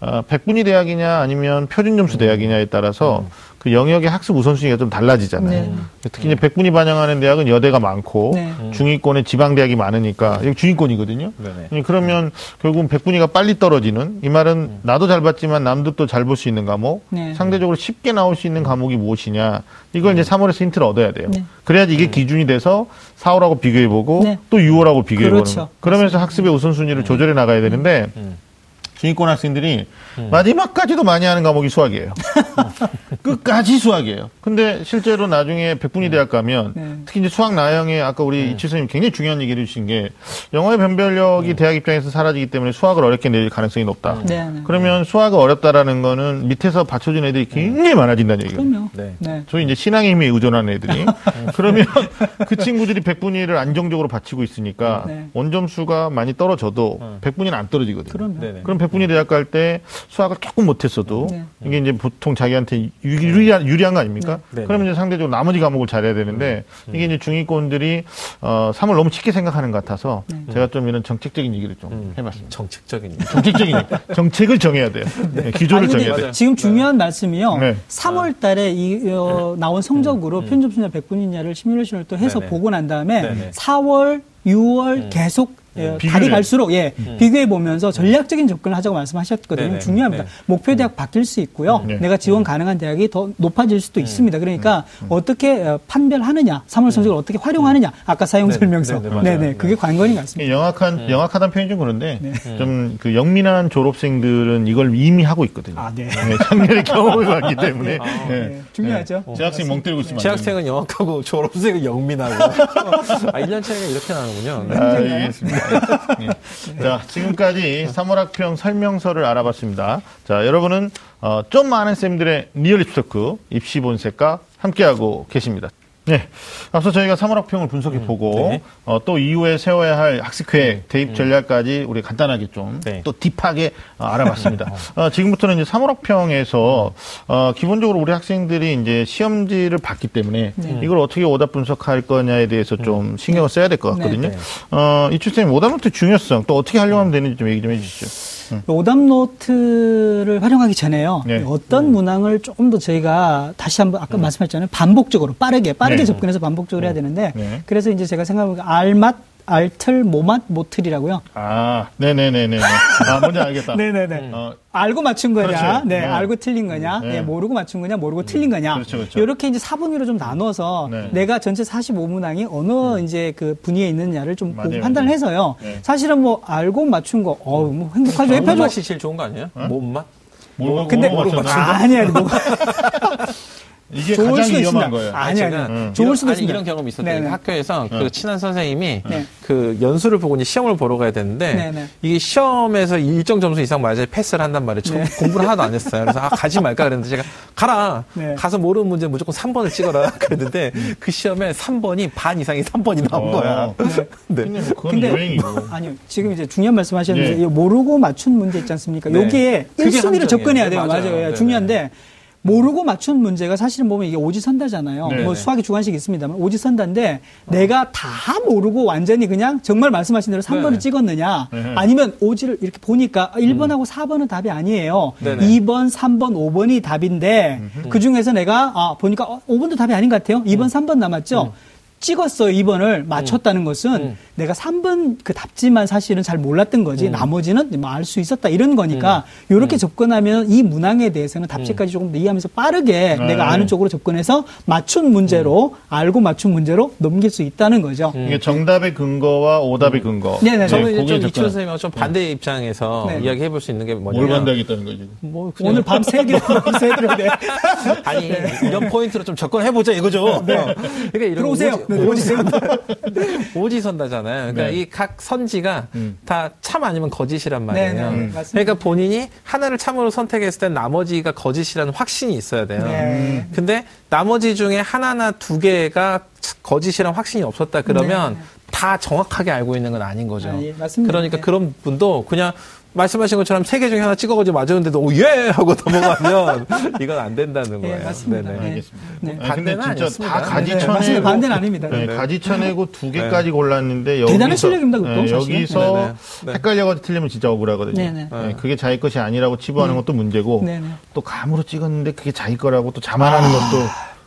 A: 어, 백분위 대학이냐 아니면 표준 점수 대학이냐에 따라서 그 영역의 학습 우선순위가 좀 달라지잖아요.
C: 네.
A: 특히 이제 백분위 반영하는 대학은 여대가 많고
C: 네.
A: 중위권에 지방 대학이 많으니까 여기 중위권이거든요.
B: 네네.
A: 예, 그러면 결국은 백분위가 빨리 떨어지는 이 말은 나도 잘 봤지만 남도 잘볼 수 있는 과목
C: 네.
A: 상대적으로 쉽게 나올 수 있는 과목이 무엇이냐 이걸 이제 3월에서 힌트를 얻어야 돼요.
C: 네.
A: 그래야지 이게 기준이 돼서 4월하고 비교해보고
C: 네.
A: 또 6월하고 비교해보는
C: 그렇죠.
A: 그러면서 학습의 우선순위를 조절해 나가야 되는데 중위권 학생들이 마지막까지도 많이 하는 과목이 수학이에요. <laughs> 끝까지 수학이에요. 근데 실제로 나중에 백분위 대학 가면
C: 네.
A: 특히 이제 수학 나영에 아까 우리 이치 선생님 굉장히 중요한 얘기를 해주신 게 영어의 변별력이 대학 입장에서 사라지기 때문에 수학을 어렵게 낼 가능성이 높다.
C: 네, 네.
A: 그러면 수학이 어렵다라는 거는 밑에서 받쳐준 애들이 굉장히 많아진다는 얘기예요.
C: 그럼요.
B: 네.
C: 네.
A: 저희 이제 신앙의 힘에 의존하는 애들이 <laughs> 그러면 그 친구들이 백분위를 안정적으로 바치고 있으니까
C: 네.
A: 원점수가 많이 떨어져도 백분위는 안 떨어지거든요.
C: 그럼요.
A: 그럼 백분위 대학 갈 때 수학을 조금 못했어도
C: 네.
A: 이게 이제 보통 자기한테 유리한, 유리한 거 아닙니까?
B: 네.
A: 그러면 이제 상대적으로 나머지 과목을 잘해야 되는데 이게 이제 중위권들이 어, 3을 너무 쉽게 생각하는 것 같아서 제가 좀 이런 정책적인 얘기를 좀 해봤습니다.
B: 정책적인.
A: 정책적인 얘기. <laughs> 정책을 정해야 돼요. 네, 기조를
C: 아니,
A: 정해야 돼요.
C: 지금 중요한 말씀이요.
A: 네.
C: 3월 달에 이, 어, 나온 성적으로 편점수냐 백분위냐를 시뮬레이션을 또 해서
B: 음.
C: 보고 난 다음에
B: 네네.
C: 4월, 6월 계속 예,
A: 비교해.
C: 달이 갈수록 예, 비교해 보면서 전략적인 접근을 하자고 말씀하셨거든요.
B: 네네.
C: 중요합니다.
B: 네.
C: 목표 대학 바뀔 수 있고요.
A: 네.
C: 내가 지원 가능한 대학이 더 높아질 수도 있습니다. 그러니까 어떻게 어, 판별하느냐, 3월 성적을 어떻게 활용하느냐, 아까 사용
B: 네네.
C: 설명서,
B: 네네, 맞아요.
C: 네네, 그게 관건인 것 같습니다.
A: 영악한 영악하다는 표현이 좀 그런데
C: 네.
A: 좀그 영민한 졸업생들은 이걸 이미 하고 있거든요.
C: 아, 네.
A: 작년에 경험을 봤기 때문에
B: 아,
A: 네.
C: 네, 중요하죠.
A: 제 학생 멍 때리고 있으면 안
B: 재학생은 영악하고 <laughs> 졸업생은 영민하고. <laughs> 아, 1년 차이가 이렇게 나는군요. 네.
A: 아, 알겠습니다. <laughs> 예. 자, 지금까지 3월 학평 설명서를 알아봤습니다. 자, 여러분은 어, 좀 아는 쌤들의 real 입시 talk 입시 본색과 함께하고 계십니다. 네. 앞서 저희가 3월 학평을 분석해 보고
B: 네.
A: 어, 또 이후에 세워야 할 학습 계획, 대입 전략까지 우리 간단하게 좀
B: 네.
A: 또 deep하게 어, 알아봤습니다. <laughs> 어, 지금부터는 이제 3월 학평에서 어, 기본적으로 우리 학생들이 이제 시험지를 봤기 때문에 이걸 어떻게 오답 분석할 거냐에 대해서 좀 신경을 써야 될 것 같거든요.
B: 네.
A: 어, 이출 쌤 오답 노트 중요성 또 어떻게 활용하면 되는지 좀 얘기 좀 해주시죠.
C: 오답 노트를 활용하기 전에요.
A: 네.
C: 어떤 문항을 조금 더 저희가 다시 한번 아까 말씀하셨잖아요. 반복적으로 빠르게 빠르게
A: 네.
C: 접근해서 반복적으로 해야 되는데
A: 네.
C: 그래서 이제 제가 생각해보니까 알맛, 알틀, 모맛, 모틀이라고요.
A: 아, 네네네네. 아, 뭔지 알겠다. <laughs>
C: 네네네.
A: 어,
C: 알고 맞춘 거냐,
A: 그렇죠.
C: 네,
A: 네.
C: 알고 틀린 거냐,
A: 네.
C: 네, 모르고 맞춘 거냐, 모르고 틀린 거냐.
A: 그렇죠, 그렇죠.
C: 이렇게 이제 사분위로 좀 나눠서
A: 네.
C: 내가 전체 45문항이 어느 이제 그 분위에 있느냐를 좀 보고
A: 맞아요.
C: 판단을 해서요.
A: 네.
C: 사실은 뭐 알고 맞춘 거, 어우, 뭐 행복하죠.
B: 뭐
C: 최고죠.
B: 맛이 제일 좋은 거 아니에요? 몸 맛?
A: 모르고
C: 근데
A: 모르고 맞췄나?
C: 아니 아니 뭐 <laughs>
A: 이게
C: 좋을
A: 가장
C: 수도
A: 위험한
C: 있습니다.
A: 거예요.
C: 아니, 아니.
A: 음.
C: 좋을 수도
B: 아니,
C: 있습니다.
B: 이런 경험이 있었어요.
C: 네네.
B: 학교에서 그 친한 선생님이
C: 네.
B: 그 연수를 보고 이제 시험을 보러 가야 되는데
C: 네네.
B: 이게 시험에서 일정 점수 이상 맞아야 패스를 한단 말이에요. 저
C: 네.
B: 공부를 하나도 안 했어요. 그래서 아, 가지 말까 그랬는데 제가 가라.
C: 네.
B: 가서 모르는 문제 무조건 3번을 찍어라. <laughs> 그랬는데 그 시험에 3번이 반 이상이 3번이 나온
A: 어.
B: 거야. 네. <laughs>
A: 근데 뭐 그건
C: 근데
A: 유행이고.
C: 아니요 지금 이제 중요한 말씀 하셨는데
A: 네.
C: 이 모르고 맞춘 문제 있지 않습니까?
B: 네.
C: 여기에
B: 그게
C: 1순위로
B: 함정이에요.
C: 접근해야 돼요.
B: 맞아요.
C: 맞아요.
B: 네네.
C: 중요한데 모르고 맞춘 문제가 사실은 보면 이게 오지선다잖아요.
A: 네,
C: 뭐
A: 네.
C: 수학이 주관식 있습니다만 오지선다인데 내가 다 모르고 완전히 그냥 정말 말씀하신 대로 3번을
B: 네.
C: 찍었느냐
A: 네.
C: 아니면 오지를 이렇게 보니까 1번하고 4번은 답이 아니에요.
B: 음. 네네.
C: 2번, 3번, 5번이 답인데 그 중에서 내가 아, 보니까 어, 5번도 답이 아닌 것 같아요. 2번, 3번 남았죠. 찍었어요. 2번을 맞췄다는 것은
B: 음.
C: 내가 3번 그 답지만 사실은 잘 몰랐던 거지
B: 음.
C: 나머지는 뭐알수 있었다 이런 거니까 이렇게 접근하면 이 문항에 대해서는
B: 음.
C: 답지까지 조금 더 이해하면서 빠르게
A: 네.
C: 내가 아는 쪽으로 접근해서 맞춘 문제로 알고 맞춘 문제로 넘길 수 있다는 거죠.
A: 이게 정답의 근거와 오답의 근거.
C: 네네네.
B: 저는 이제
A: 거기에
B: 좀
A: 접근-
B: 이치원 선생님하고 좀 반대 입장에서
C: 네.
B: 이야기 해 볼 수 있는
A: 게뭘
B: 뭐냐면
A: 반대하겠다는 거지.
B: 뭐 그냥
C: 오늘 밤 세 개, 밤새 해드려야 돼.
B: 아니 이런 포인트로 좀 접근해 보자 이거죠. 어. 그러니까 이런
C: 들어오세요.
B: 오지,
C: 네, <laughs>
B: 오지 선다, 오지 선다잖아요. 그러니까
A: 네.
B: 이각 선지가
A: 음.
B: 다참 아니면 거짓이란 말이에요.
C: 네, 네, 네, 맞습니다.
B: 그러니까 본인이 하나를 참으로 선택했을 땐 나머지가 거짓이라는 확신이 있어야 돼요.
C: 네.
B: 근데 나머지 중에 하나나 두 개가 거짓이란 확신이 없었다 그러면
C: 네.
B: 다 정확하게 알고 있는 건 아닌 거죠.
C: 아, 예, 맞습니다.
B: 그러니까
C: 네.
B: 그런 분도 그냥 말씀하신 것처럼 세 개 중에 하나 찍어가지고 맞았는데도 오, 예 하고 넘어가면 <laughs> 이건 안 된다는
C: 예,
B: 거예요.
C: 맞습니다.
B: 네네.
C: 네.
A: 알겠습니다.
C: 네.
B: 반대는
A: 진짜
B: 아니었습니다.
A: 다
C: 네,
A: 가지쳐내고
C: 맞습니다. 반대는 아닙니다.
A: 네,
C: 네.
A: 가지쳐내고 두 개까지 골랐는데 여기서
C: 대단한 실력입니다, 그것도
A: 네. 여기서
B: 네네. 네.
A: 헷갈려가지고 틀리면 진짜 억울하거든요.
C: 네네.
A: 네, 그게 자기 것이 아니라고 치부하는 것도 문제고
C: 네네.
A: 또 감으로 찍었는데 그게 자기 거라고 또 자만하는 것도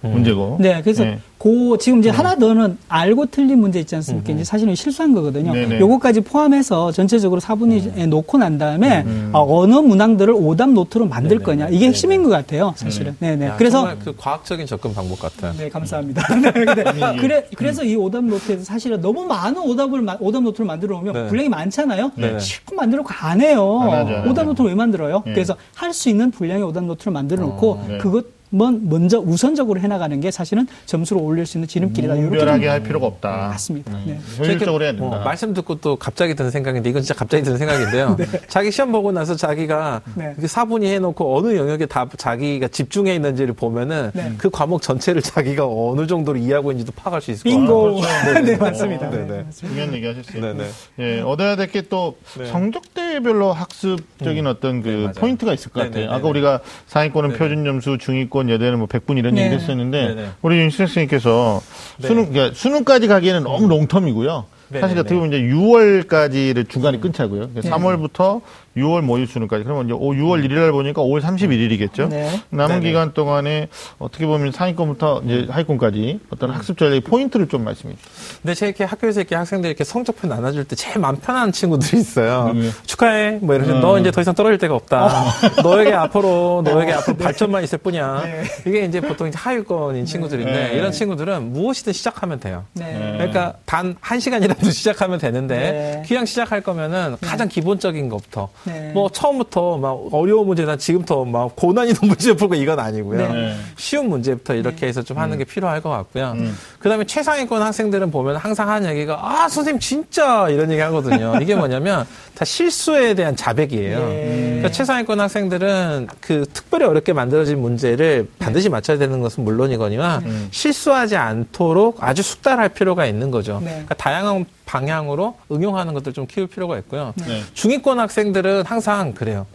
A: 문제고.
C: 네, 그래서
A: 네.
C: 고 지금 이제 하나 더는 알고 틀린 문제 있지 않습니까? 이제 사실은 실수한 거거든요.
A: 네네.
C: 요거까지 포함해서 전체적으로 4분위에 놓고 난 다음에 어느 문항들을 오답 노트로 만들
B: 네네.
C: 거냐 이게 핵심인 것 같아요, 사실은. 네, 네.
B: 야,
C: 그래서
B: 정말 그 과학적인 접근 방법 같아요.
C: 네, 감사합니다. <laughs> 네, 근데 그래, 그래서 이 오답 노트에서 사실은 너무 많은 오답을, 마- 오답 노트를 만들어 놓으면
B: 네.
C: 분량이 많잖아요.
B: 네.
C: 실컷 만들어 놓고 안 해요.
A: 안 하죠,
C: 오답. 노트를 왜 만들어요?
A: 네.
C: 그래서 할 수 있는 분량의 오답 노트를 만들어 놓고
A: 네.
C: 그것만 먼저 우선적으로 해나가는 게 사실은 점수를 올릴 수 있는 지름길이다.
A: 무분별하게
C: 좀
A: 할 필요가 없다.
C: 맞습니다. 네.
A: 효율적으로 해야
B: 뭐
A: 된다.
B: 말씀 듣고 또 갑자기 드는 생각인데 이건 진짜 갑자기 드는 생각인데요. <laughs> 자기 시험 보고 나서 자기가
C: 네.
B: 그 사분위 해놓고 어느 영역에 다 자기가 집중해 있는지를 보면은
C: 네.
B: 그 과목 전체를 자기가 어느 정도로 이해하고 있는지도 파악할 수 있을 것 같아요. <laughs>
C: 빙고. 네, 맞습니다.
B: 네, 네.
C: 네.
A: 중요한 얘기 하셨어요.
B: 네네.
A: 예, 얻어야 될 게또
B: 네.
A: 성적대별로 학습적인 어떤 그
B: 네.
A: 포인트가 있을 것
B: 네네,
A: 같아요.
B: 네네.
A: 아까 우리가 상위권은
B: 네네.
A: 표준 점수, 중위권, 여대는 뭐 100분 이런
C: 네.
A: 얘기 했었는데
B: 네네.
A: 우리 윤수생 선생님께서
B: 네.
A: 수능 그러니까 수능까지 가기에는 너무 롱텀이고요.
B: 네네,
A: 사실 어떻게
B: 네.
A: 보면 이제 6월까지를 중간에 끊자고요. 그러니까
C: 네.
A: 3월부터 6월 모의 수능까지. 그러면 이제 5, 6월 1일 날 보니까 5월 31일이겠죠.
C: 네.
A: 남은
B: 네네.
A: 기간 동안에 어떻게 보면 상위권부터 이제 하위권까지 어떤 학습 전략의 포인트를 좀 말씀해 주세요.
B: 근데 제 이렇게 학교에서 이렇게 학생들 이렇게 성적표 나눠줄 때 제일 마음 편한 친구들이 있어요.
A: 누구요?
B: 축하해. 뭐 이러면
A: 어.
B: 너 이제 더 이상 떨어질 데가 없다. <laughs> 너에게 앞으로 너에게 앞으로 발전만 있을 뿐이야.
C: 네.
B: 이게 이제 보통 이제 하위권인 친구들인데
A: 네.
B: 이런 친구들은 무엇이든 시작하면 돼요.
C: 네.
B: 그러니까 단 한 시간이라도 <laughs> 시작하면 되는데
C: 네.
B: 그냥 시작할 거면은 가장 기본적인 것부터
C: 네.
B: 뭐 처음부터 막 어려운 문제나 지금부터 막 고난이도 문제 풀고 이건 아니고요.
C: 네.
B: 쉬운 문제부터 이렇게 해서 좀 하는 게 필요할 것 같고요.
A: 음.
B: 그다음에 최상위권 학생들은 보면 항상 하는 얘기가 아 선생님 진짜 이런 얘기 하거든요. 이게 뭐냐면 다 실수에 대한 자백이에요.
C: 네.
B: 그러니까 최상위권 학생들은 그 특별히 어렵게 만들어진 문제를 반드시 맞춰야 되는 것은 물론이거니와
A: 음.
B: 실수하지 않도록 아주 숙달할 필요가 있는 거죠.
C: 네.
B: 그러니까 다양한 방향으로 응용하는 것들 좀 키울 필요가 있고요.
A: 네.
B: 중위권 학생들은 항상 그래요.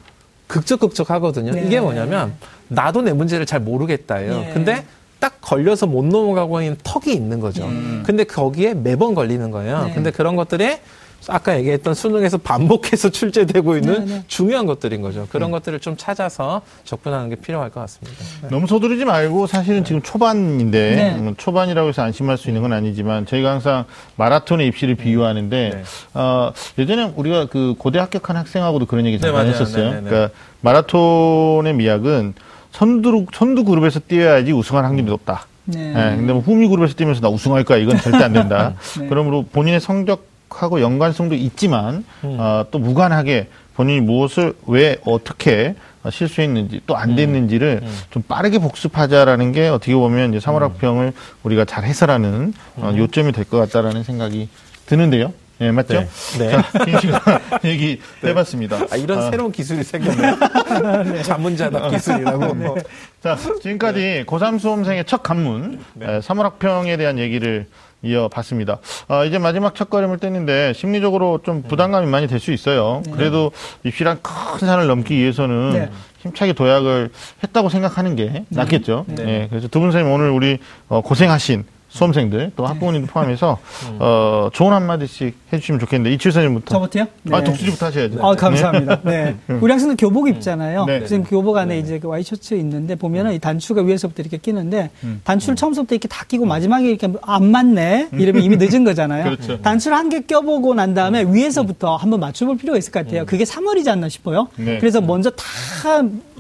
B: 극적극적 하거든요.
C: 네.
B: 이게 뭐냐면 나도 내 문제를 잘 모르겠다예요.
C: 네.
B: 근데 딱 걸려서 못 넘어가고 있는 턱이 있는 거죠.
A: 음.
B: 근데 거기에 매번 걸리는 거예요.
C: 네.
B: 근데 그런 것들이 아까 얘기했던 수능에서 반복해서 <laughs> 출제되고 있는
C: 네, 네.
B: 중요한 것들인 거죠.
A: 음.
B: 그런 것들을 좀 찾아서 접근하는 게 필요할 것 같습니다.
A: 너무 서두르지 말고 사실은 지금 초반인데
C: 네.
A: 음, 초반이라고 해서 안심할 수 있는 건 아니지만 저희가 항상 마라톤의 입시를 비유하는데
B: 네.
A: 어, 예전에 우리가 그 고대 합격한 학생하고도 그런 얘기
B: 네,
A: 잠깐. 했었어요.
B: 네, 네, 네.
A: 그러니까 마라톤의 미학은 선두 선두 그룹에서 뛰어야지 우승할 확률이 높다.
C: 네.
A: 예, 근데 뭐 후미 그룹에서 뛰면서 나 우승할 거야 이건 절대 안 된다. <laughs>
C: 네.
A: 그러므로 본인의 성적 하고 연관성도 있지만
B: 음.
A: 어, 또 무관하게 본인이 무엇을 왜 어떻게 어, 실수했는지 또
B: 음.
A: 안 됐는지를 좀 빠르게 복습하자라는 게 어떻게 보면 이제
B: 음.
A: 사물학평을 우리가 잘 해설하는 어, 요점이 될 것 같다라는 생각이 드는데요. 예, 맞죠?
B: 네. 네.
A: 자, 긴 시간 얘기 해봤습니다.
B: 아, 이런
A: 아,
B: 새로운 기술이 생겼네. <laughs> 자문자답 기술이라고. 뭐.
A: 자, 지금까지 고3 수험생의 첫 관문, 에, 사물학평에 대한 얘기를 이어봤습니다. 아, 이제 마지막 첫걸음을 떼는데 심리적으로 좀 부담감이 많이 될 수 있어요. 그래도 입시란 큰 산을 넘기 위해서는
C: 네.
A: 힘차게 도약을 했다고 생각하는 게 낫겠죠.
B: 네.
A: 예, 그래서 두 분 선생님 오늘 우리 어, 고생하신 수험생들 또 학부모님도 포함해서 <laughs> 어, 좋은 한마디씩 해주시면 좋겠는데 이칠 선생님부터.
C: 저부터요?
A: 아,
C: 네.
A: 독수지부터 하셔야죠.
C: 아, 감사합니다. 네. <laughs> 우리 학생들 교복 입잖아요.
A: 네.
C: 지금 교복 안에 이제 그 와이셔츠 있는데 보면은 이 단추가 위에서부터 이렇게 끼는데 단추를 처음부터 이렇게 다 끼고 마지막에 이렇게 안 맞네 이러면 이미 늦은 거잖아요. <laughs>
A: 그렇죠.
C: 단추를 한 개 껴보고 난 다음에 위에서부터 한번 맞춰볼 필요가 있을 것 같아요. 그게 3월이지 않나 싶어요.
A: 네.
C: 그래서 먼저 다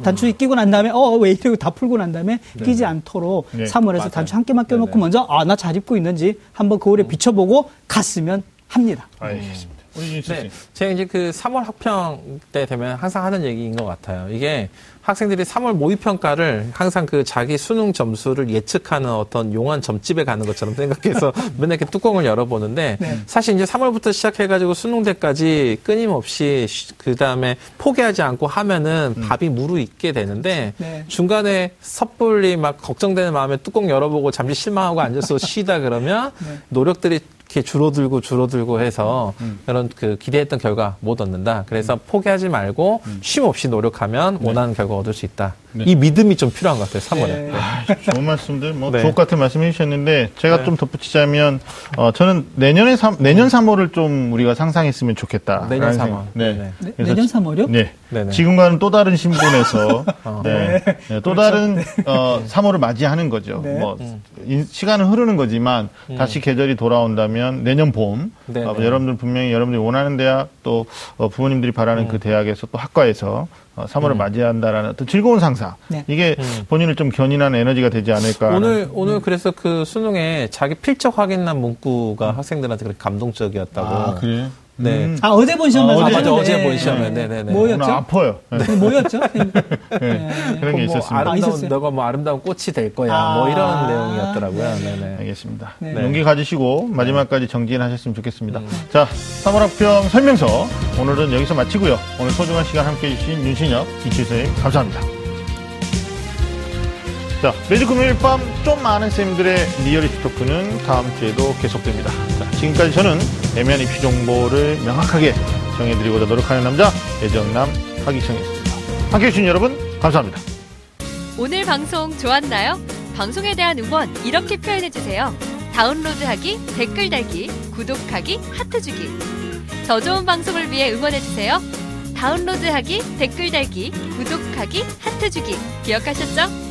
C: 단추 끼고 난 다음에 어 왜 이러고 다 풀고 난 다음에 끼지 않도록
A: 네.
C: 3월에서
B: 맞아요.
C: 단추 한 개만 껴놓고. 먼저 아나 잘 입고 있는지 한번 거울에 비춰보고 갔으면 합니다.
A: 알겠습니다. 윤
B: 네. 제가 이제 그 3월 학평 때 되면 항상 하는 얘기인 것 같아요. 이게 학생들이 3월 모의평가를 항상 그 자기 수능 점수를 예측하는 어떤 용한 점집에 가는 것처럼 생각해서 <laughs> 맨날 이렇게 뚜껑을 열어보는데
C: 네.
B: 사실 이제 3월부터 시작해가지고 수능 때까지 끊임없이 그 다음에 포기하지 않고 하면은 밥이 무르익게 되는데
C: 네.
B: 중간에 섣불리 막 걱정되는 마음에 뚜껑 열어보고 잠시 실망하고 앉아서 쉬다 그러면
C: 네.
B: 노력들이 이렇게 줄어들고 줄어들고 해서
A: 음.
B: 그런 그 기대했던 결과 못 얻는다. 그래서 포기하지 말고 쉼 없이 노력하면 원하는 결과 얻을 수 있다.
A: 네.
B: 이 믿음이 좀 필요한 것 같아요. 3월에.
C: 네.
A: 아, 좋은 말씀들, 뭐, <laughs>
B: 네.
A: 주옥 같은 말씀 해 주셨는데, 제가
B: 네.
A: 좀 덧붙이자면, 어, 저는 내년에 삼, 내년 3월을 좀 우리가 상상했으면 좋겠다.
B: 내년
A: 라는
B: 3월.
A: 생각. 네.
B: 네,
C: 내년 3월이요?
A: 네.
B: 네네.
A: 지금과는 또 다른 신분에서, <laughs>
B: 어.
A: 네. 네, 또 다른, 어, 3월을 맞이하는 거죠.
C: 네.
A: 뭐, 인- 시간은 흐르는 거지만, 다시 계절이 돌아온다면, 내년 봄. 어, 여러분들 분명히 여러분들이 원하는 대학, 또, 어, 부모님들이 바라는 그 대학에서 또 학과에서, 어, 3월을 맞이한다라는 어떤 즐거운 상상.
C: 네.
A: 이게 본인을 좀 견인하는 에너지가 되지 않을까.
B: 오늘 오늘 그래서 그 수능에 자기 필적 확인란 문구가 학생들한테 그렇게 감동적이었다고.
A: 아, 그래요?
B: 네.
A: 음.
C: 아, 어제 본 시험만
A: 아, 어제-
B: 맞아. 어제 본 시험에 네네네.
C: 뭐였죠?
A: 오늘 아파요. 네.
C: 그 뭐였죠? <laughs>
A: 네. 그런
B: 게뭐
A: 있었습니다.
C: 아,
B: 아름다운
C: 있었어요?
B: 너가 뭐 아름다운 꽃이 될 거야.
C: 아.
B: 뭐 이런 내용이었더라고요. 네네.
A: 알겠습니다.
C: 네.
A: 용기 가지시고 마지막까지 정진하셨으면 좋겠습니다. 자, 3월 학평 설명서 오늘은 여기서 마치고요. 오늘 소중한 시간 함께 해 주신 윤신혁, 이치선생님 감사합니다. 자, 매주 금요일 밤 좀 많은 쌤들의 리얼리티 토크는 다음 주에도 계속됩니다. 자, 지금까지 저는 애매한 입시 정보를 명확하게 정해드리고자 노력하는 남자 애정남 하기청이었습니다. 함께해 주신 여러분 감사합니다.
D: 오늘 방송 좋았나요? 방송에 대한 응원 이렇게 표현해 주세요. 다운로드하기, 댓글 달기, 구독하기, 하트 주기. 더 좋은 방송을 위해 응원해 주세요. 다운로드하기, 댓글 달기, 구독하기, 하트 주기. 기억하셨죠?